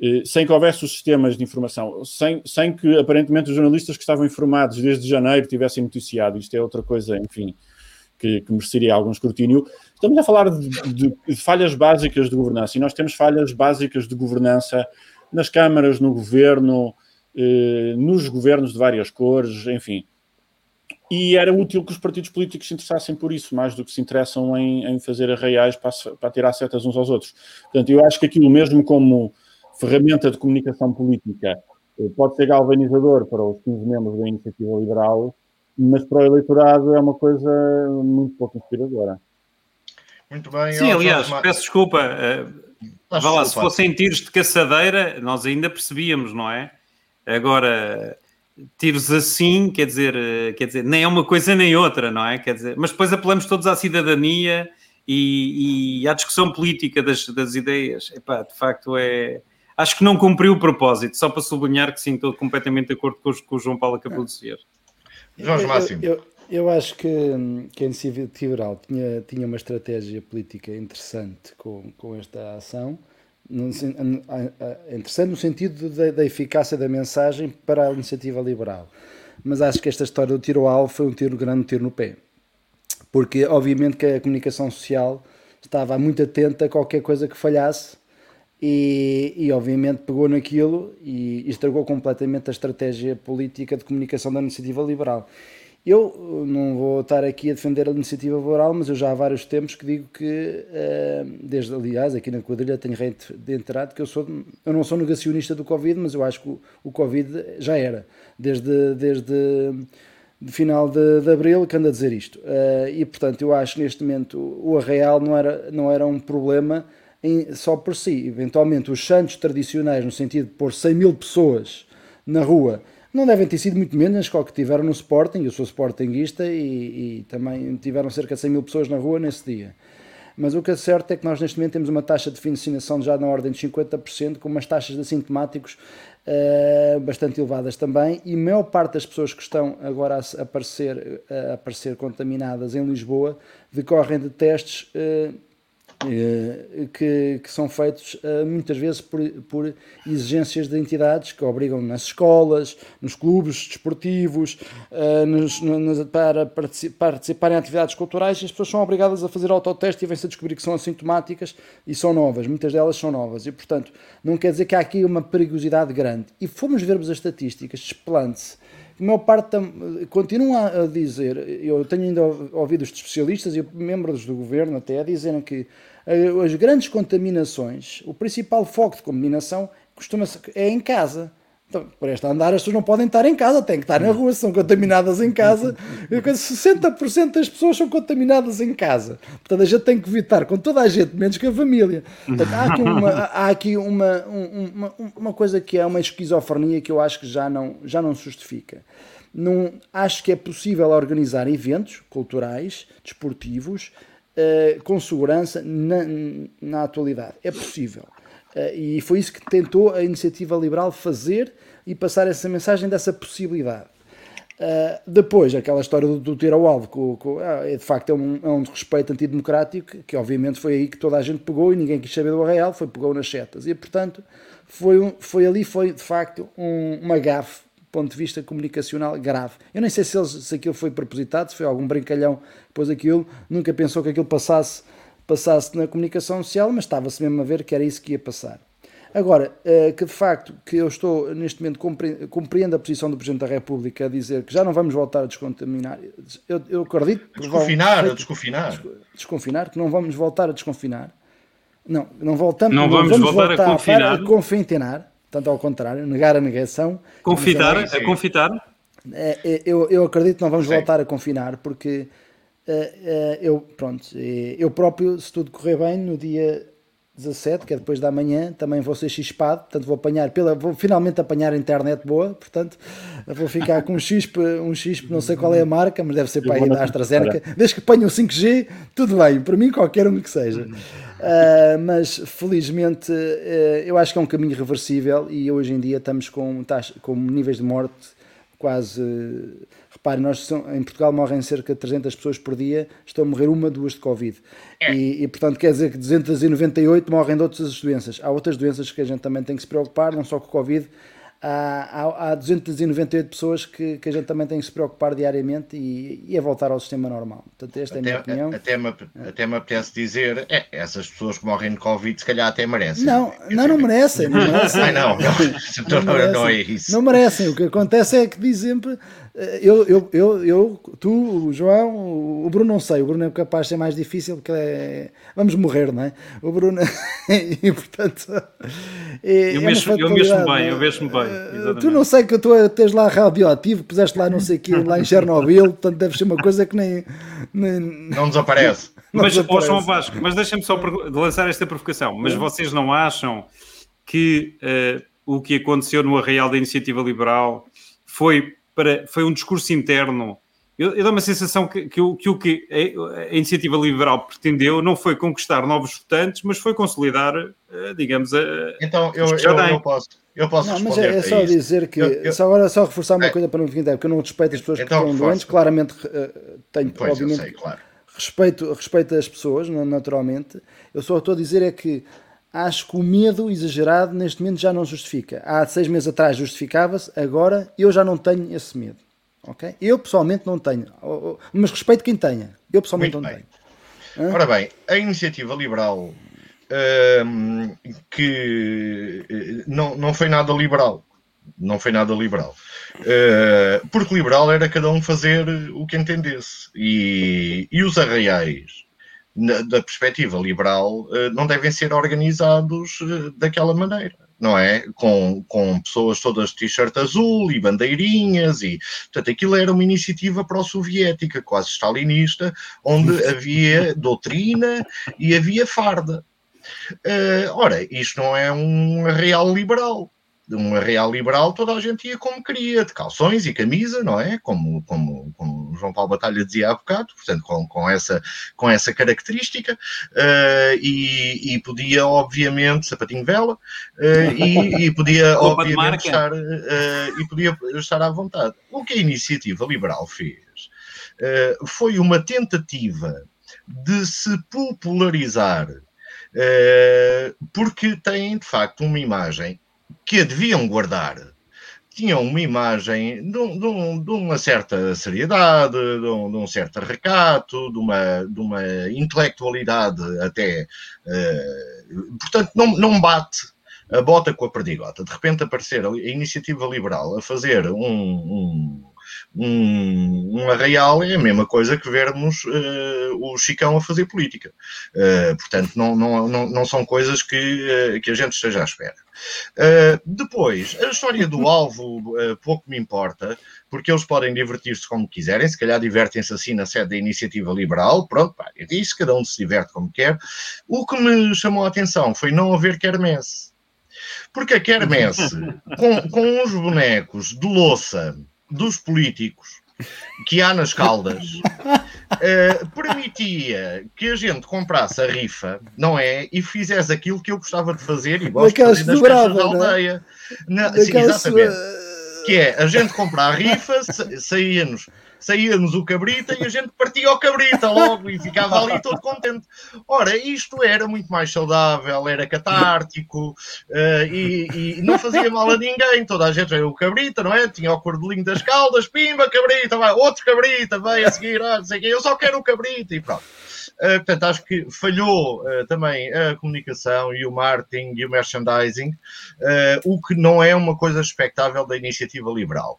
eh, sem que houvesse os sistemas de informação, sem, sem que aparentemente os jornalistas que estavam informados desde janeiro tivessem noticiado, isto é outra coisa, enfim, que, que mereceria algum escrutínio. Estamos a falar de, de, de, falhas básicas de governança e nós temos falhas básicas de governança nas câmaras, no governo, eh, nos governos de várias cores, enfim. E era útil que os partidos políticos se interessassem por isso, mais do que se interessam em, em fazer arraiais para, para tirar setas uns aos outros. Portanto, eu acho que aquilo mesmo como ferramenta de comunicação política eh, pode ser galvanizador para os 15 membros da iniciativa liberal, mas para o eleitorado é uma coisa muito pouco inspiradora. Muito bem. Sim, aliás, peço desculpa. Uh, vá lá, se fossem tiros de caçadeira, nós ainda percebíamos, não é? Agora, tiros assim, quer dizer, eh, quer dizer, nem é uma coisa nem outra, não é? Quer dizer, mas depois apelamos todos à cidadania e, e à discussão política das, das ideias. Epá, de facto é acho que não cumpriu o propósito, só para sublinhar que sim, estou completamente de acordo com o que o João Paulo acabou de dizer. Jorge Máximo. Eu, eu, eu, acho que, que a iniciativa liberal tinha, tinha uma estratégia política interessante com, com esta ação. Interessante no sentido da, da eficácia da mensagem para a iniciativa liberal. Mas acho que esta história do tiro ao alvo foi um tiro grande, um tiro no pé. Porque, obviamente, que a comunicação social estava muito atenta a qualquer coisa que falhasse e, e, obviamente pegou naquilo e, estragou completamente a estratégia política de comunicação da iniciativa liberal. Eu uh, não vou estar aqui a defender a iniciativa liberal, mas eu já há vários tempos que digo que, uh, desde aliás, aqui na quadrilha tenho reiterado que eu, sou, eu não sou negacionista do Covid, mas eu acho que o, o Covid já era, desde, desde de final de, de abril que anda a dizer isto. Uh, e portanto, eu acho que neste momento o arreal não era, não era um problema em, só por si. Eventualmente, os santos tradicionais, no sentido de pôr 100 mil pessoas na rua, não devem ter sido muito menos o que tiveram no Sporting. Eu sou Sportingista e, e também tiveram cerca de 100 mil pessoas na rua nesse dia. Mas o que é certo é que nós neste momento temos uma taxa de vacinação já na ordem de 50%, com umas taxas de assintomáticos uh, bastante elevadas também, e a maior parte das pessoas que estão agora a aparecer, a aparecer contaminadas em Lisboa decorrem de testes uh, eh, que, que, são feitos eh, muitas vezes por, por, exigências de entidades que obrigam nas escolas, nos clubes desportivos, eh, nos, para participar, em atividades culturais e as pessoas são obrigadas a fazer autoteste e vêm-se a descobrir que são assintomáticas e são novas, muitas delas são novas. E portanto não quer dizer que há aqui uma perigosidade grande. E fomos vermos as estatísticas, desplante-se a maior parte continua a dizer, eu tenho ainda ouvido os especialistas e membros do governo até a dizerem que eh, as grandes contaminações, o principal foco de contaminação costuma é em casa. Então, por esta andar, as pessoas não podem estar em casa, têm que estar na rua, são contaminadas em casa. 60% das pessoas são contaminadas em casa. Portanto, a gente tem que evitar com toda a gente, menos que a família. Portanto, há aqui, uma, há aqui uma, uma, uma, coisa que é uma esquizofrenia que eu acho que já não, já não se justifica. Não, acho que é possível organizar eventos culturais, desportivos, uh, com segurança na, na atualidade. É possível. Uh, e foi isso que tentou a iniciativa liberal fazer e passar essa mensagem dessa possibilidade. Uh, depois, aquela história do, do tiro ao alvo, com, com, ah, é, de facto é um, é um respeito antidemocrático, que obviamente foi aí que toda a gente pegou e ninguém quis saber do arraial, foi pegou nas setas. E portanto, foi, um, foi ali, foi de facto um, uma gafe, ponto de vista comunicacional, grave. Eu nem sei se, eles, se aquilo foi propositado, se foi algum brincalhão, depois aquilo, nunca pensou que aquilo passasse, passasse na comunicação social, mas estava-se mesmo a ver que era isso que ia passar. Agora, eh, que de facto que eu estou neste momento compreendo a posição do Presidente da República a dizer que já não vamos voltar a descontaminar. Eu, eu acredito. Desconfinar, a desconfinar. Desconfinar, que não vamos voltar a desconfinar. Não, não voltamos. Não vamos, vamos voltar, voltar, a confinar. A confintenar, tanto ao contrário, negar a negação. Confitar, a confitar. É, é, eu, eu acredito que não vamos Sim. voltar a confinar porque uh, uh, eu, pronto, eu próprio, se tudo correr bem, no dia 17, que é depois da manhã, também vou ser chispado, portanto vou apanhar, pela, vou finalmente apanhar a internet boa, portanto vou ficar com um chispe, um chispe, não sei qual é a marca, mas deve ser para aí da AstraZeneca, desde que apanhe o 5G, tudo bem, para mim qualquer um que seja. Uh, mas felizmente uh, eu acho que é um caminho reversível e hoje em dia estamos com, taxa, com níveis de morte quase Repare, nós em Portugal morrem cerca de 300 pessoas por dia, estão a morrer uma, duas de Covid. É. E, e, portanto, quer dizer que 298 morrem de outras doenças. Há outras doenças que a gente também tem que se preocupar, não só com Covid, há, há 298 pessoas que, que a gente também tem que se preocupar diariamente e, e é voltar ao sistema normal. Portanto, esta até, é a minha opinião. Até me, até me apetece dizer, é, essas pessoas que morrem de Covid se calhar até merecem. Não, não, não merecem. Não, merecem. Ai, não, não, não, não, não, é isso. Não merecem. O que acontece é que diz sempre eu, eu, eu, eu, tu, o João, o Bruno não sei, o Bruno é capaz de ser mais difícil porque é... vamos morrer, não é? O Bruno e portanto é, eu, é mexo, eu mexo bem, eu mexo bem. Eh, exatamente. Tu não sei que tu tens lá radioativo, puseste lá não sei o que, lá em Chernobyl, portanto deve ser uma coisa que nem, nem... não desaparece. Não mas, desaparece. João Vasco, mas deixa-me só lançar esta provocação. Mas vocês não acham que uh, o que aconteceu no Arraial da Iniciativa Liberal foi para, foi um discurso interno. Eu, eu dou uma sensação que, que, que o que a, a, iniciativa liberal pretendeu não foi conquistar novos votantes, mas foi consolidar, eh, digamos, a. Então, eu, eu, eu posso. Eu posso não, mas é, é só dizer que, eu, eu, só agora só reforçar uma é, coisa para não ficar, porque eu não respeito as pessoas então, que estão doentes, claramente uh, tenho, pois, obviamente, sei, claro. respeito, respeito as pessoas, naturalmente. Eu só estou a dizer é que acho que o medo exagerado neste momento já não justifica. Há seis meses atrás justificava-se, agora eu já não tenho esse medo. Okay? Eu pessoalmente não tenho, mas respeito quem tenha. Eu pessoalmente Muito não bem. tenho. Hã? Ora bem, a iniciativa liberal hum, que eh, não, não foi nada liberal. Não foi nada liberal. Uh, porque liberal era cada um fazer o que entendesse. E, e os arraiais da perspectiva liberal, eh, não devem ser organizados eh, daquela maneira, não é? Com, com pessoas todas de t-shirt azul e bandeirinhas, e portanto aquilo era uma iniciativa pró-soviética, quase stalinista, onde havia doutrina e havia farda. Uh, ora, isto não é um real liberal de uma real liberal, toda a gente ia como queria, de calções e camisa, não é? Como, como, como João Paulo Batalha dizia há bocado, portanto, com, com, essa, com essa característica, uh, e, e, podia, obviamente, sapatinho vela, uh, e, e, podia, obviamente, estar, uh, e podia estar à vontade. O que a iniciativa liberal fez foi uma tentativa de se popularizar, porque tem, de facto, uma imagem que a deviam guardar tinham uma imagem de, de, de uma certa seriedade, de um, de um, certo recato, de uma, de uma intelectualidade até. Uh, portanto, não, não bate a bota com a perdigota. De repente aparecer a iniciativa liberal a fazer um, um, um, um arraial é a mesma coisa que vermos uh, o Chicão a fazer política. Uh, portanto, não, não, não, não, são coisas que, uh, que a gente esteja à espera. depois, a história do alvo pouco me importa, porque eles podem divertir-se como quiserem, se calhar divertem-se assim na sede da iniciativa liberal, pronto, pá, eu disse, cada um se diverte como quer. O que me chamou a atenção foi não haver quermesse. Porque a quermesse, com, com uns bonecos de louça dos políticos que há nas caldas uh, permitia que a gente comprasse a rifa, não é? E fizesse aquilo que eu gostava de fazer e gosto de fazer nas da é? aldeia. Na, sim, exatamente. Que é, a gente comprar a rifa, saía-nos saía-nos o cabrita e a gente partia o cabrita logo e ficava ali todo contente. Ora, isto era muito mais saudável, era catártico uh, e, e, não fazia mal a ninguém. Toda a gente era o cabrita, não é? Tinha o cordelinho das caldas, pimba, cabrita, vai, outro cabrita, veio a seguir, ah, não sei quê, eu só quero o cabrita e pronto. Uh, portanto, acho que falhou uh, também a comunicação e o marketing e o merchandising, uh, o que não é uma coisa expectável da iniciativa liberal.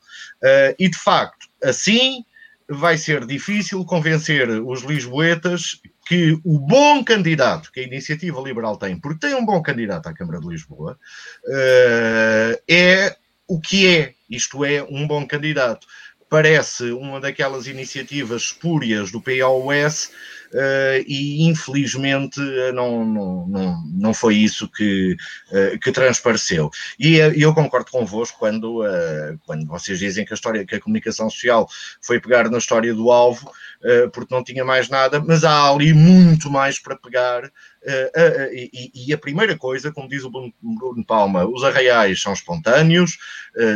e, de facto, assim vai ser difícil convencer os lisboetas que o bom candidato que a Iniciativa Liberal tem, porque tem um bom candidato à Câmara de Lisboa, uh, é o que é, isto é, um bom candidato. Parece uma daquelas iniciativas espúrias do POS uh, e infelizmente não, não, não, não foi isso que, uh, que transpareceu. E eu concordo convosco quando, quando vocês dizem que a história, que a comunicação social foi pegar na história do alvo, porque não tinha mais nada, mas há ali muito mais para pegar. E, e, a primeira coisa, como diz o Bruno Palma, os arraiais são espontâneos,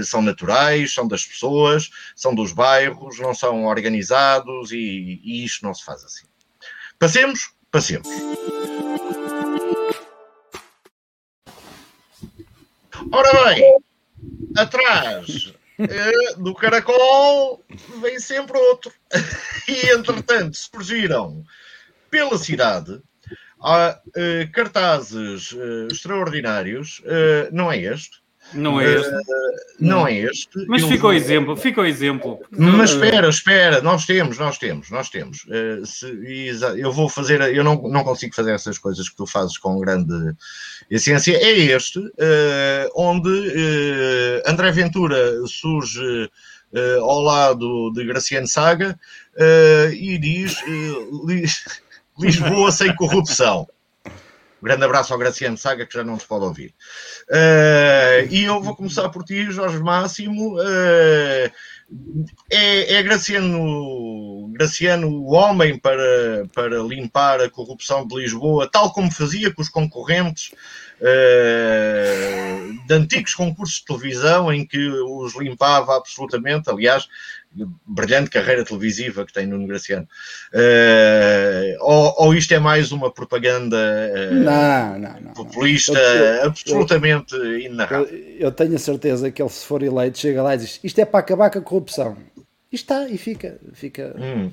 são naturais, são das pessoas, são dos bairros, não são organizados e, e isto não se faz assim. Passemos? Passemos. Ora bem, atrás do caracol vem sempre outro. E entretanto surgiram pela cidade há, uh, cartazes uh, extraordinários, uh, não é este, não é este. Não é este. Mas eu ficou exemplo, ficou exemplo. Mas espera, espera, nós temos, nós temos, nós temos. Se, eu vou fazer, eu não, não consigo fazer essas coisas que tu fazes com grande essência. É este, onde André Ventura surge ao lado de Graciano Saga e diz Lisboa sem corrupção. Grande abraço ao Graciano Saga, que já não nos pode ouvir. Uh, e eu vou começar por ti, Jorge Máximo. Uh, é, é Graciano, Graciano o homem para, para limpar a corrupção de Lisboa, tal como fazia com os concorrentes uh, de antigos concursos de televisão em que os limpava absolutamente. Aliás, brilhante carreira televisiva que tem no Graciano. Uh, ou, ou, isto é mais uma propaganda uh, não, não, não, populista eu, absolutamente eu, inarrável? Eu, eu, tenho a certeza que ele, se for eleito, chega lá e diz: Isto é para acabar com a corrupção. E está, e fica. fica hum.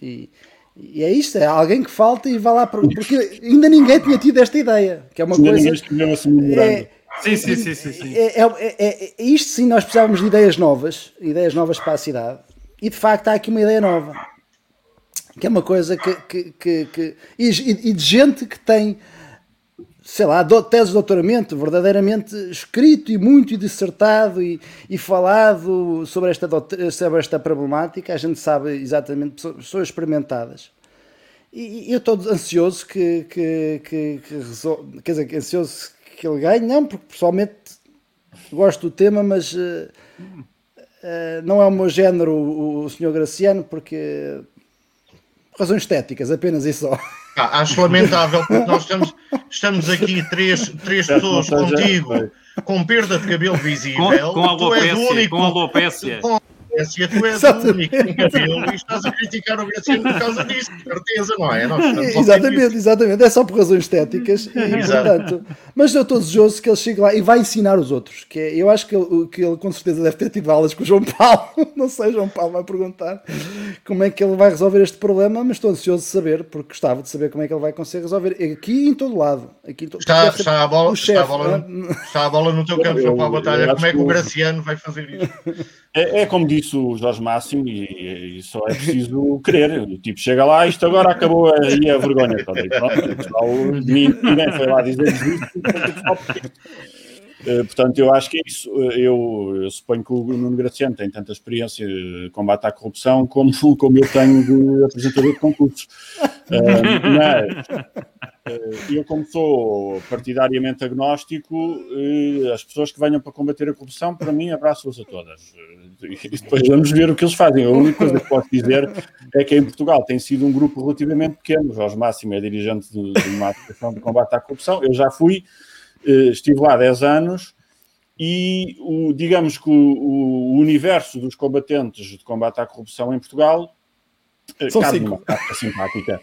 e, e é isto, é alguém que falta e vai lá porque ainda ninguém tinha tido esta ideia, que é uma coisa. É, sim, sim, sim, sim, sim. É, é, é, é, isto sim, nós precisávamos de ideias novas, ideias novas para a cidade, e de facto há aqui uma ideia nova, que é uma coisa que. que, que, que e, e, de gente que tem, sei lá, tese de doutoramento verdadeiramente escrito e muito dissertado e, e falado sobre esta, sobre esta problemática, a gente sabe exatamente, pessoas experimentadas. E, eu estou ansioso que, que, que, que quer dizer, ansioso que ele ganhe, não, porque pessoalmente gosto do tema, mas uh, uh, não é o meu género o, o senhor Graciano, porque razões estéticas, apenas e só. Ah, acho lamentável, porque nós estamos, estamos aqui três, três pessoas contigo com perda de cabelo visível. Com, com alopécia. Com alopécia. Com Grécia, tu és Exatamente. o único em cabelo e estás a criticar o Graciano por causa disso, certeza, não é? exatamente, exatamente, é só por razões estéticas e, portanto, Mas eu estou desejoso que ele chegue lá e vai ensinar os outros. Que é, eu acho que ele, que ele com certeza deve ter tido aulas com o João Paulo. Não sei, João Paulo vai perguntar como é que ele vai resolver este problema, mas estou ansioso de saber, porque gostava de saber como é que ele vai conseguir resolver aqui em todo lado. Aqui em todo... está, está, a bola, está, a bola, no, está a bola no teu campo, João Paulo Batalha. Como é que o Graciano vai fazer isto? É, é, como disse o Jorge Máximo, e, e, só é preciso querer. O tipo chega lá, isto agora acabou aí a vergonha. E pronto, ninguém foi lá dizer isso. Portanto, eu acho que é isso. Eu, eu, suponho que o Nuno Graciano tem tanta experiência de combate à corrupção como, como eu tenho de apresentador de concursos. Uh, mas eu, como sou partidariamente agnóstico, as pessoas que venham para combater a corrupção, para mim, abraço-as a todas. e depois vamos ver o que eles fazem. A única coisa que posso dizer é que em Portugal tem sido um grupo relativamente pequeno. Jorge Máximo é dirigente de, de uma associação de combate à corrupção. Eu já fui eh, estive lá 10 anos e o, digamos que o, o, universo dos combatentes de combate à corrupção em Portugal eh, São cabe cinco. simpática.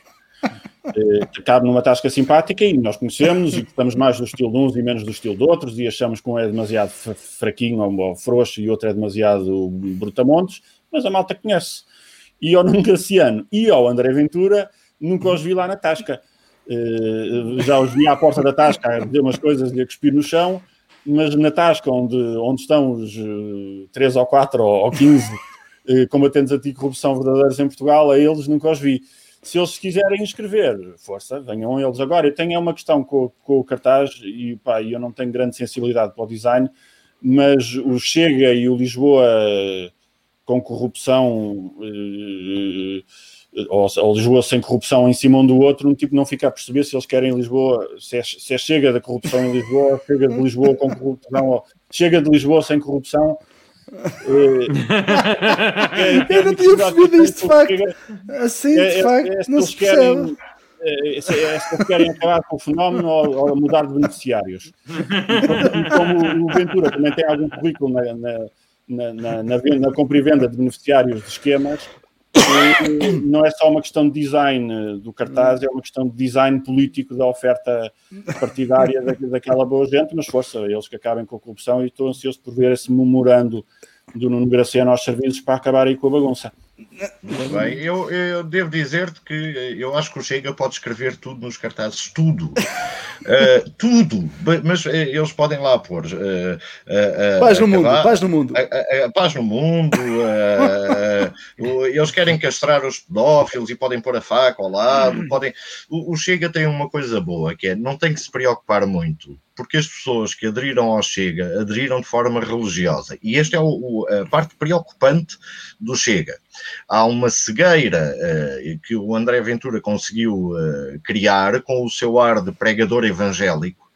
Eh, cabe numa tasca simpática e nós conhecemos e gostamos mais do estilo de uns e menos do estilo de outros e achamos que um é demasiado fraquinho ou frouxo e outro é demasiado brutamontes, mas a malta conhece. E ao Nuno Graciano e ao André Ventura nunca os vi lá na tasca. Uh, já os vi à porta da tasca a dizer umas coisas e a cuspir no chão, mas na tasca onde, onde estão os uh, eh, 3 ou 4 ou, ou 15 uh, eh, combatentes anticorrupção verdadeiros em Portugal, a eles nunca os vi. Se eles quiserem inscrever, força, venham eles agora. Eu tenho uma questão com, com o cartaz e pá, eu não tenho grande sensibilidade para o design, mas o Chega e o Lisboa com corrupção ou, ou, Lisboa sem corrupção em cima um do outro, um tipo não fica a perceber se eles querem Lisboa, se é, se é chega da corrupção em Lisboa, chega de Lisboa com corrupção, ou chega de Lisboa sem corrupção. É, é, eu não tinha percebido isto de facto. Assim, de é, facto, é, não se percebe. É, se eles querem acabar com o fenómeno ou, ou mudar de beneficiários. E como o Ventura também tem algum currículo na, na, na, na, na compra e venda de beneficiários de esquemas, não é só uma questão de design do cartaz, é uma questão de design político da oferta partidária daquela boa gente, mas força, eles que acabem com a corrupção e estou ansioso por ver esse memorando do Nuno Graciano aos serviços para acabar aí com a bagunça. Bem, eu, eu devo dizer-te que eu acho que o Chega pode escrever tudo nos cartazes, tudo. Uh, tudo. Mas uh, eles podem lá pôr. Uh, paz no mundo, paz no mundo. paz no mundo. eles querem castrar os pedófilos e podem pôr a faca ao lado. Hum. Podem... O, o Chega tem uma coisa boa, que é não tem que se preocupar muito porque as pessoas que aderiram ao Chega aderiram de forma religiosa. E esta é o, o, a parte preocupante do Chega. Há uma cegueira uh, que o André Ventura conseguiu uh, criar com o seu ar de pregador evangélico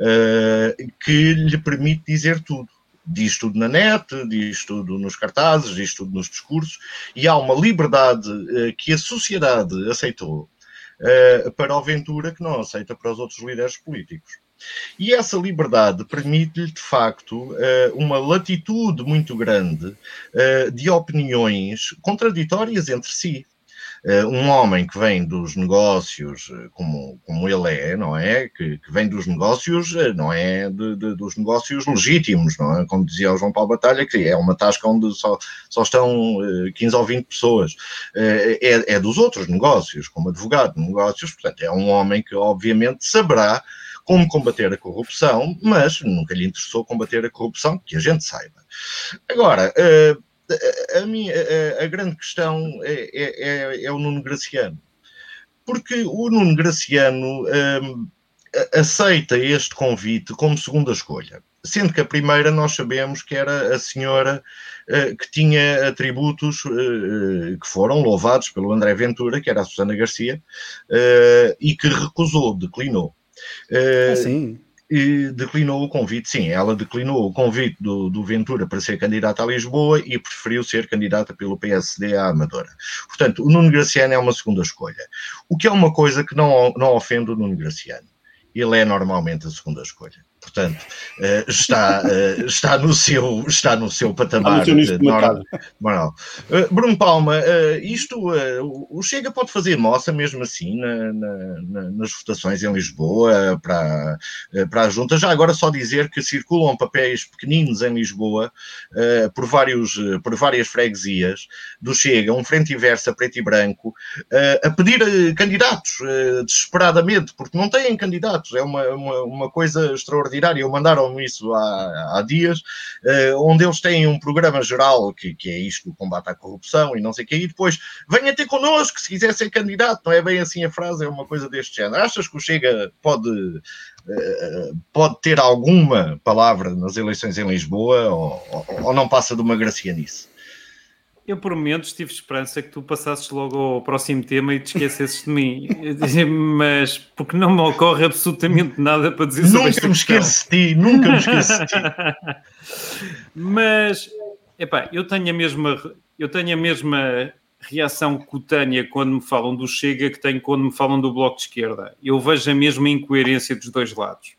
uh, que lhe permite dizer tudo. Diz tudo na net, diz tudo nos cartazes, diz tudo nos discursos, e há uma liberdade que a sociedade aceitou para o Ventura que não aceita para os outros líderes políticos. E essa liberdade permite-lhe, de facto, eh, uma latitude muito grande eh, de opiniões contraditórias entre si. Eh, um homem que vem dos negócios, como, como ele é, não é? Que, que vem dos negócios, não é? De, de, dos negócios legítimos, não é? Como dizia o João Paulo Batalha, que é uma tasca onde só, só estão 15 ou 20 pessoas. É, é dos outros negócios, como advogado de negócios, portanto, é um homem que, obviamente, saberá como combater a corrupção, mas nunca lhe interessou combater a corrupção, que a gente saiba. Agora, eh, a, minha, a, a grande questão é, é, é, é, o Nuno Graciano. Porque o Nuno Graciano um, eh, aceita este convite como segunda escolha. Sendo que a primeira nós sabemos que era a senhora uh, que tinha atributos uh, que foram louvados pelo André Ventura, que era a Susana Garcia, uh, e que recusou, declinou. Uh, sim. E declinou o convite, sim, ela declinou o convite do, do Ventura para ser candidata a Lisboa e preferiu ser candidata pelo PSD à Amadora. Portanto, o Nuno Graciano é uma segunda escolha. O que é uma coisa que não, não ofende o Nuno Graciano. Ele é normalmente a segunda escolha. Portanto, uh, está, uh, está, no seu, está no seu patamar normal. Uh, Bruno Palma, isto, o Chega pode fazer moça mesmo assim na, na, nas votações em Lisboa para, para a Junta. Já agora só dizer que circulam papéis pequeninos em Lisboa por, vários, por várias freguesias do Chega, um frente inversa preto e branco, a pedir candidatos desesperadamente, porque não têm candidatos, é uma, uma, uma coisa extraordinária. Mandaram-me isso há, há dias, uh, onde eles têm um programa geral que, que é isto, o combate à corrupção e não sei o que, e depois venha ter connosco se quiser ser candidato, não é bem assim a frase, é uma coisa deste género. Achas que o Chega pode, uh, pode ter alguma palavra nas eleições em Lisboa ou, ou, ou não passa de uma gracia nisso? Eu, por momentos, tive esperança que tu passasses logo ao próximo tema e te esquecesses de mim. Mas, porque não me ocorre absolutamente nada para dizer sobre Nunca me esqueço de ti, nunca me esqueço de ti. Mas, epá, eu tenho a mesma, eu tenho a mesma reação cutânea quando me falam do Chega que tenho quando me falam do Bloco de Esquerda. Eu vejo a mesma incoerência dos dois lados.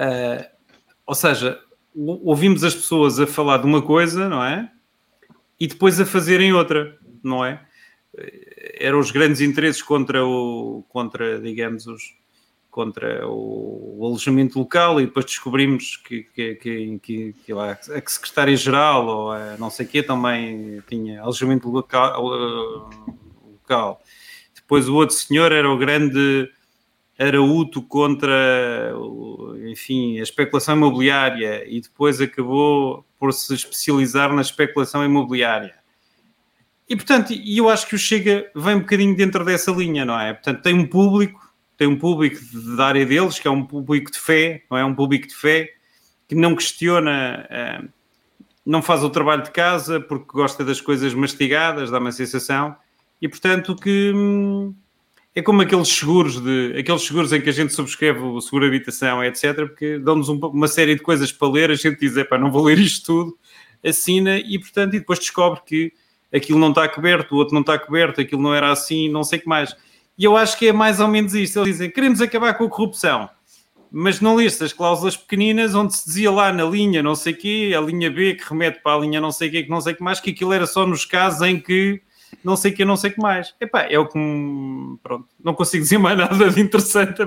Uh, ou seja, ouvimos as pessoas a falar de uma coisa, não é? E depois a fazerem outra, não é? Eram os grandes interesses contra o, contra, digamos, os, contra o, o alojamento local e depois descobrimos que, que, que, que, que lá, a secretária-geral ou a não sei o quê também tinha alojamento local, local. Depois o outro senhor era o grande arauto contra, enfim, a especulação imobiliária e depois acabou por se especializar na especulação imobiliária. E, portanto, eu acho que o Chega vem um bocadinho dentro dessa linha, não é? Portanto, tem um público, tem um público da área deles, que é um público de fé, não é? Um público de fé, que não questiona, eh, não faz o trabalho de casa porque gosta das coisas mastigadas, dá uma sensação, e, portanto, que hum, é como aqueles seguros de aqueles seguros em que a gente subscreve o seguro de habitação, etc., porque dão-nos um, uma série de coisas para ler, a gente diz, para não vou ler isto tudo, assina e, portanto, e depois descobre que aquilo não está coberto, o outro não está coberto, aquilo não era assim, não sei o que mais. E eu acho que é mais ou menos isto. Eles dizem, queremos acabar com a corrupção, mas não leste as cláusulas pequeninas onde se dizia lá na linha não sei o quê, a linha B que remete para a linha não sei o quê, que não sei o que mais, que aquilo era só nos casos em que não sei o que, não sei o que mais. Epá, é o que. Pronto, não consigo dizer mais nada de interessante.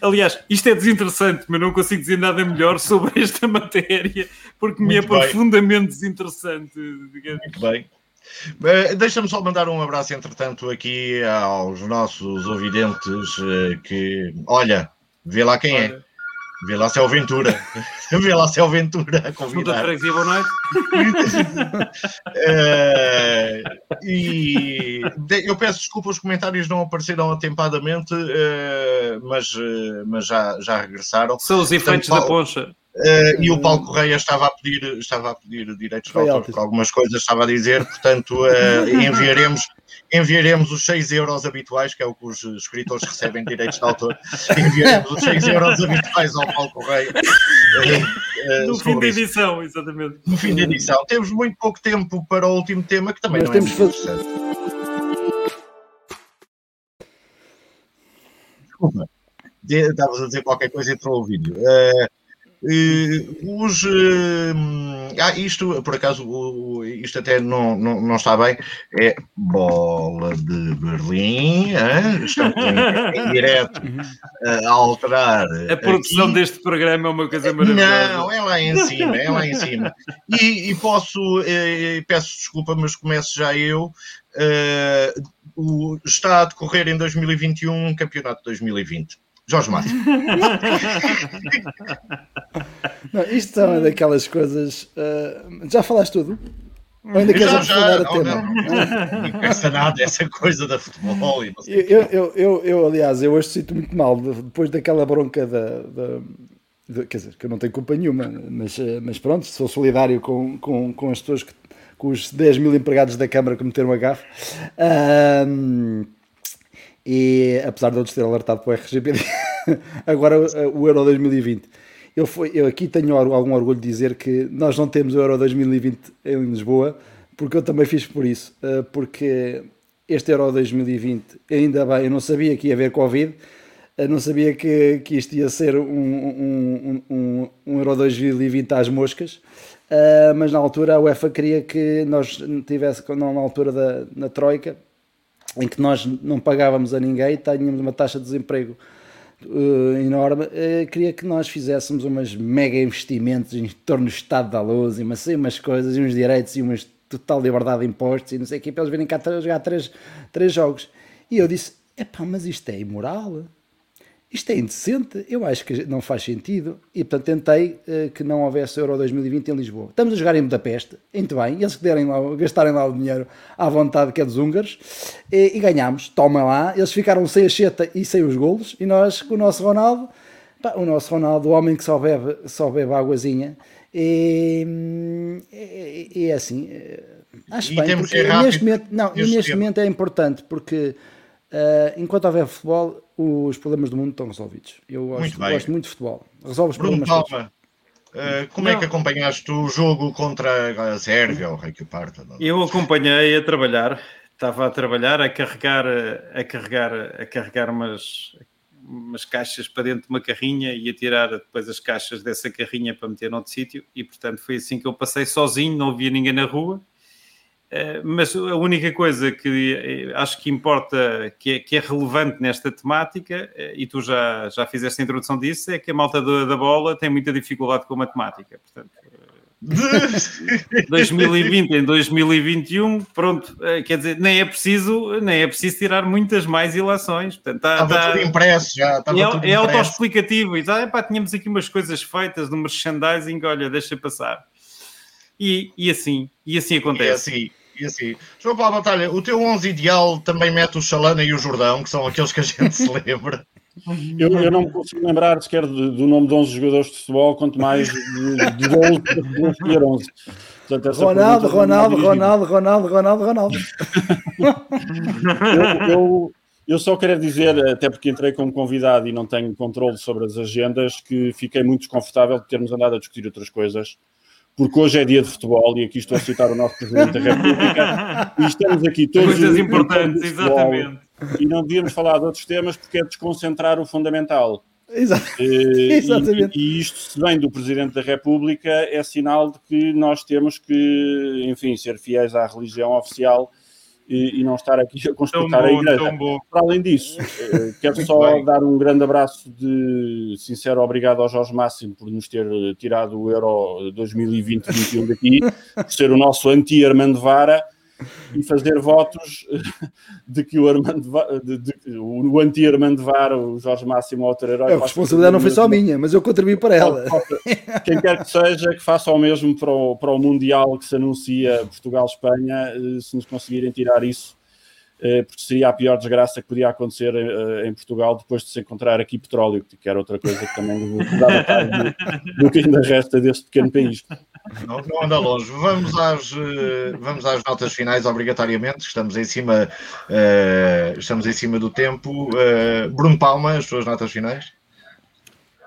Aliás, isto é desinteressante, mas não consigo dizer nada melhor sobre esta matéria, porque Muito me é bem. profundamente desinteressante. Muito bem. Deixa-me só mandar um abraço, entretanto, aqui aos nossos ouvidentes eh, que, olha, vê lá quem é. olha. é. Vê lá se é o Ventura. Vê lá se é o Ventura a convidar. Freguesia, boa noite. uh, e eu peço desculpa, os comentários não apareceram atempadamente, uh, mas, uh, mas já, já regressaram. São os efeitos da poncha. Uh, e o Paulo Correia estava a pedir, estava a pedir direitos de autor por algumas coisas, estava a dizer, portanto, uh, enviaremos, enviaremos os 6 euros habituais, que é o que os escritores recebem direitos de autor, enviaremos os 6 euros habituais ao Paulo Correia. Uh, no fim da edição, isso. exatamente. No fim da edição. Temos muito pouco tempo para o último tema, que também Nós não é temos é Desculpa, estavas a dizer qualquer coisa e entrou o vídeo. Uh, Uh, os, uh, ah, isto, por acaso, uh, isto até não, não, não, está bem. É bola de Berlim. Hein? Estamos em, em direto a alterar. A produção aqui. deste programa é uma coisa maravilhosa. Não, é lá em cima, é lá em cima. E, e posso, eh, peço desculpa, mas começo já eu. o, está a decorrer em 2021 um campeonato de 2020 Jorge Mário. Não, isto é uma daquelas coisas. Uh, já falaste tudo? Ou ainda queres aprofundar o tema? Não, não, não pensa nada essa coisa da futebol e não eu, eu, eu, eu, aliás, eu hoje sinto muito mal depois daquela bronca da, da de, quer dizer, que eu não tenho culpa nenhuma, mas, mas pronto, sou solidário com, com, com as pessoas que, com os 10 mil empregados da Câmara que meteram a gafe. Uh, e apesar de outros ter alertado para o RGPD, agora o Euro 2020. Eu, eu aqui tenho algum orgulho de dizer que nós não temos o Euro 2020 em Lisboa, porque eu também fiz por isso, eh, porque este Euro 2020, ainda bem, eu não sabia que ia haver Covid, Eu não sabia que, que isto ia ser um, um, um, um Euro 2020 às moscas, mas na altura a UEFA queria que nós tivesse, na altura da na Troika, em que nós não pagávamos a ninguém, tínhamos uma taxa de desemprego uh, enorme, uh, queria que nós fizéssemos umas mega investimentos em torno do Estado da Luz e umas, umas coisas, e uns direitos e umas total liberdade de impostos e não sei o que, para eles virem cá jogar três, três jogos. E eu disse, epá, mas isto é imoral isto é indecente, eu acho que não faz sentido. E portanto tentei uh, que não houvesse Euro 2020 em Lisboa. Estamos a jogar em Budapeste, muito bem, eles que derem lá, gastarem lá o dinheiro à vontade que é dos húngaros, e, e ganhámos, toma lá, eles ficaram sem a cheta e sem os golos, e nós com o nosso Ronaldo, pá, o nosso Ronaldo, o homem que só bebe, só bebe águazinha, e, e, e é assim, eh, acho e bem, porque neste momento, não, neste momento é importante, porque uh, enquanto houver futebol os problemas do mundo estão resolvidos. Eu gosto muito, gosto muito de futebol. Resolve os Bruno problemas Palma, uh, como não. é que acompanhaste o jogo contra a Sérvia ou que parta? Eu acompanhei a trabalhar. Estava a trabalhar, a carregar, a carregar, a carregar umas, umas caixas para dentro de uma carrinha e a tirar depois as caixas dessa carrinha para meter noutro sítio. E portanto foi assim que eu passei sozinho, não havia ninguém na rua mas a única coisa que eh, acho que importa, que é, que é, relevante nesta temática, eh, e tu já, já fizeste a introdução disso, é que a malta da, bola tem muita dificuldade com a matemática. Portanto, 2020 em 2021, pronto, quer dizer, nem é preciso, nem é preciso tirar muitas mais ilações. Portanto, tá, estava tá, tudo impresso já. é, tudo é autoexplicativo. E, ah, pá, tínhamos aqui umas coisas feitas no merchandising, olha, deixa passar. E, e assim, e assim acontece. E assim, e assim. João Paulo Batalha, o teu 11 ideal também mete o Chalana e o Jordão, que são aqueles que a gente se lembra. Eu, eu não me consigo lembrar sequer do nome de 11 jogadores de futebol, quanto mais de, de 12 de 11. Portanto, Ronaldo, Ronaldo, Ronaldo, Ronaldo, Ronaldo, Ronaldo, eu, eu, eu, só quero dizer, até porque entrei como convidado e não tenho controle sobre as agendas, que fiquei muito desconfortável de termos andado a discutir outras coisas porque hoje é dia de futebol e aqui estou a citar o nosso Presidente da República e estamos aqui todos coisas importantes, exatamente. E não devíamos falar de outros temas porque é desconcentrar o fundamental. Exato. Exatamente. E, e, isto, se vem do Presidente da República, é sinal de que nós temos que, enfim, ser fiéis à religião oficial e, e, não estar aqui a constatar a igreja. Para além disso, eh, quero só bem. dar um grande abraço de sincero obrigado ao Jorge Máximo por nos ter tirado o Euro 2020-21 daqui, por ser o nosso anti-Armando Vara e fazer votos de que o Armando de, de, o anti-Armando Vara, o Jorge Máximo outro herói. A responsabilidade não foi só minha, mas eu contribuí para ela. Quem quer que seja, que faça o mesmo para o, para o Mundial que se anuncia Portugal-Espanha, eh, se nos conseguirem tirar isso eh, porque seria a pior desgraça que podia acontecer eh, em Portugal depois de se encontrar aqui petróleo, que era outra coisa que também dava tarde do que ainda resta deste pequeno país. Não, não anda longe. Vamos às, eh, vamos às notas finais, obrigatoriamente. Estamos em cima, uh, estamos em cima do tempo. Uh, Bruno Palma, as suas notas finais?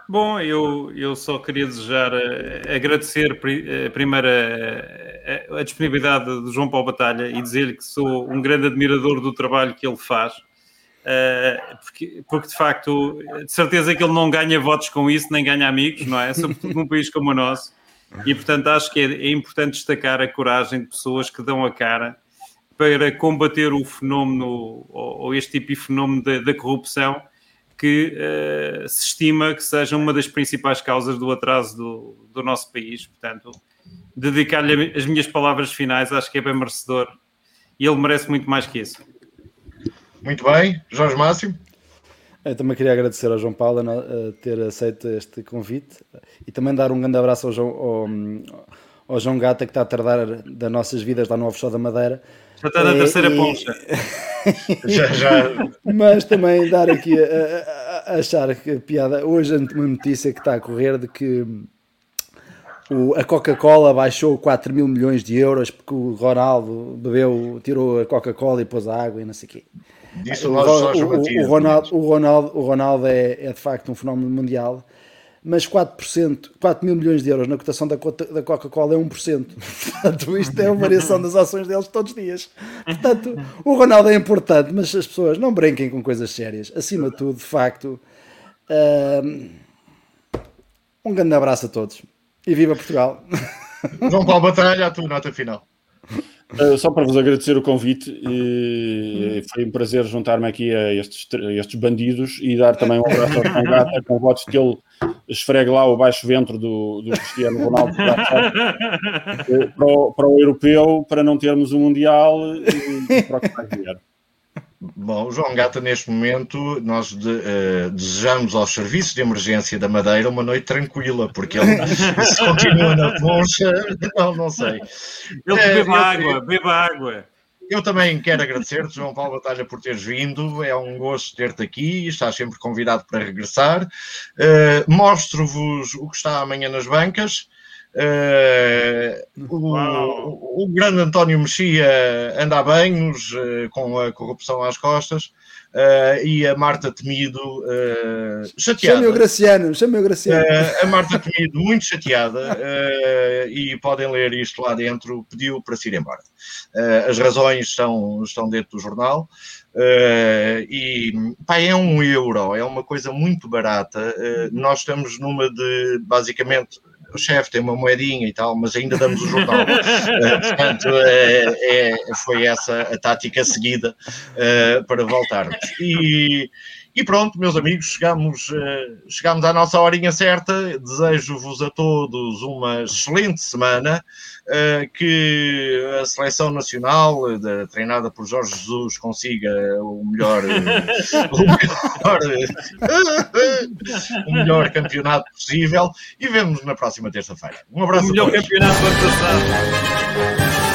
Bom, eu, eu só queria desejar, agradecer primeiro a, a, disponibilidade do João Paulo Batalha e dizer-lhe que sou um grande admirador do trabalho que ele faz. Uh, porque, porque, de facto, de certeza que ele não ganha votos com isso, nem ganha amigos, não é? Sobretudo num país como o nosso. E portanto acho que é, é, importante destacar a coragem de pessoas que dão a cara para combater o fenómeno ou, este tipo de fenómeno da, corrupção que uh, se estima que seja uma das principais causas do atraso do, do nosso país. Portanto, dedicar-lhe as minhas palavras finais acho que é bem merecedor e ele merece muito mais que isso. Muito bem, Jorge Máximo. Eu também queria agradecer ao João Paulo a ter aceito este convite e também dar um grande abraço ao João, ao, ao João Gata que está a tardar das nossas vidas lá no Offshore da Madeira. Já está na terceira poncha. já, já. Mas também dar aqui a, a, a achar que a piada. Hoje uma notícia que está a correr de que o, a Coca-Cola baixou 4 mil milhões de euros porque o Ronaldo bebeu, tirou a Coca-Cola e pôs a água e não sei o quê. Disso o, o, o, Ronaldo, o, Ronaldo, o Ronaldo é, é de facto um fenómeno mundial. mas 4%, 4 mil milhões de euros na cotação da, da Coca-Cola é 1%. Portanto, isto é a variação das ações deles todos os dias. Portanto, o Ronaldo é importante, mas as pessoas não brinquem com coisas sérias. Acima de tudo, de facto, um grande abraço a todos e viva Portugal! João Paulo Batalha, a tua nota final. Uh, só para vos agradecer o convite, e foi um prazer juntar-me aqui a estes, a estes bandidos e dar também um abraço ao Tangata com votos que ele esfregue lá o baixo ventre do, do Cristiano Ronaldo para, o, para o europeu, para não termos um Mundial e para o que vai vier. Bom, o João Gata, neste momento, nós de, uh, desejamos aos serviços de emergência da Madeira uma noite tranquila, porque ele se continua na concha, não, não sei. Ele uh, beba água, beba água. Eu também quero agradecer-te, João Paulo Batalha, por teres vindo. É um gosto ter-te aqui. Estás sempre convidado para regressar. Uh, Mostro-vos o que está amanhã nas bancas. Uh, o, o, grande António Mexia anda a banhos uh, com a corrupção às costas uh, e a Marta Temido chateada. Chame o Graciano, chame o Graciano. a Marta Temido muito chateada e podem ler isto lá dentro, pediu para se ir embora. as razões estão, estão dentro do jornal. e pá, é um euro, é uma coisa muito barata. nós estamos numa de basicamente o chefe tem uma moedinha e tal, mas ainda damos o jornal. uh, portanto, é, é, foi essa a tática seguida uh, para voltarmos. E, e, pronto, meus amigos, chegamos, uh, chegamos à nossa horinha certa. Desejo-vos a todos uma excelente semana. Eh, que a seleção nacional, treinada por Jorge Jesus, consiga o melhor, o melhor, o melhor campeonato possível e vemos na próxima terça-feira. Um abraço o melhor campeonato ano passado.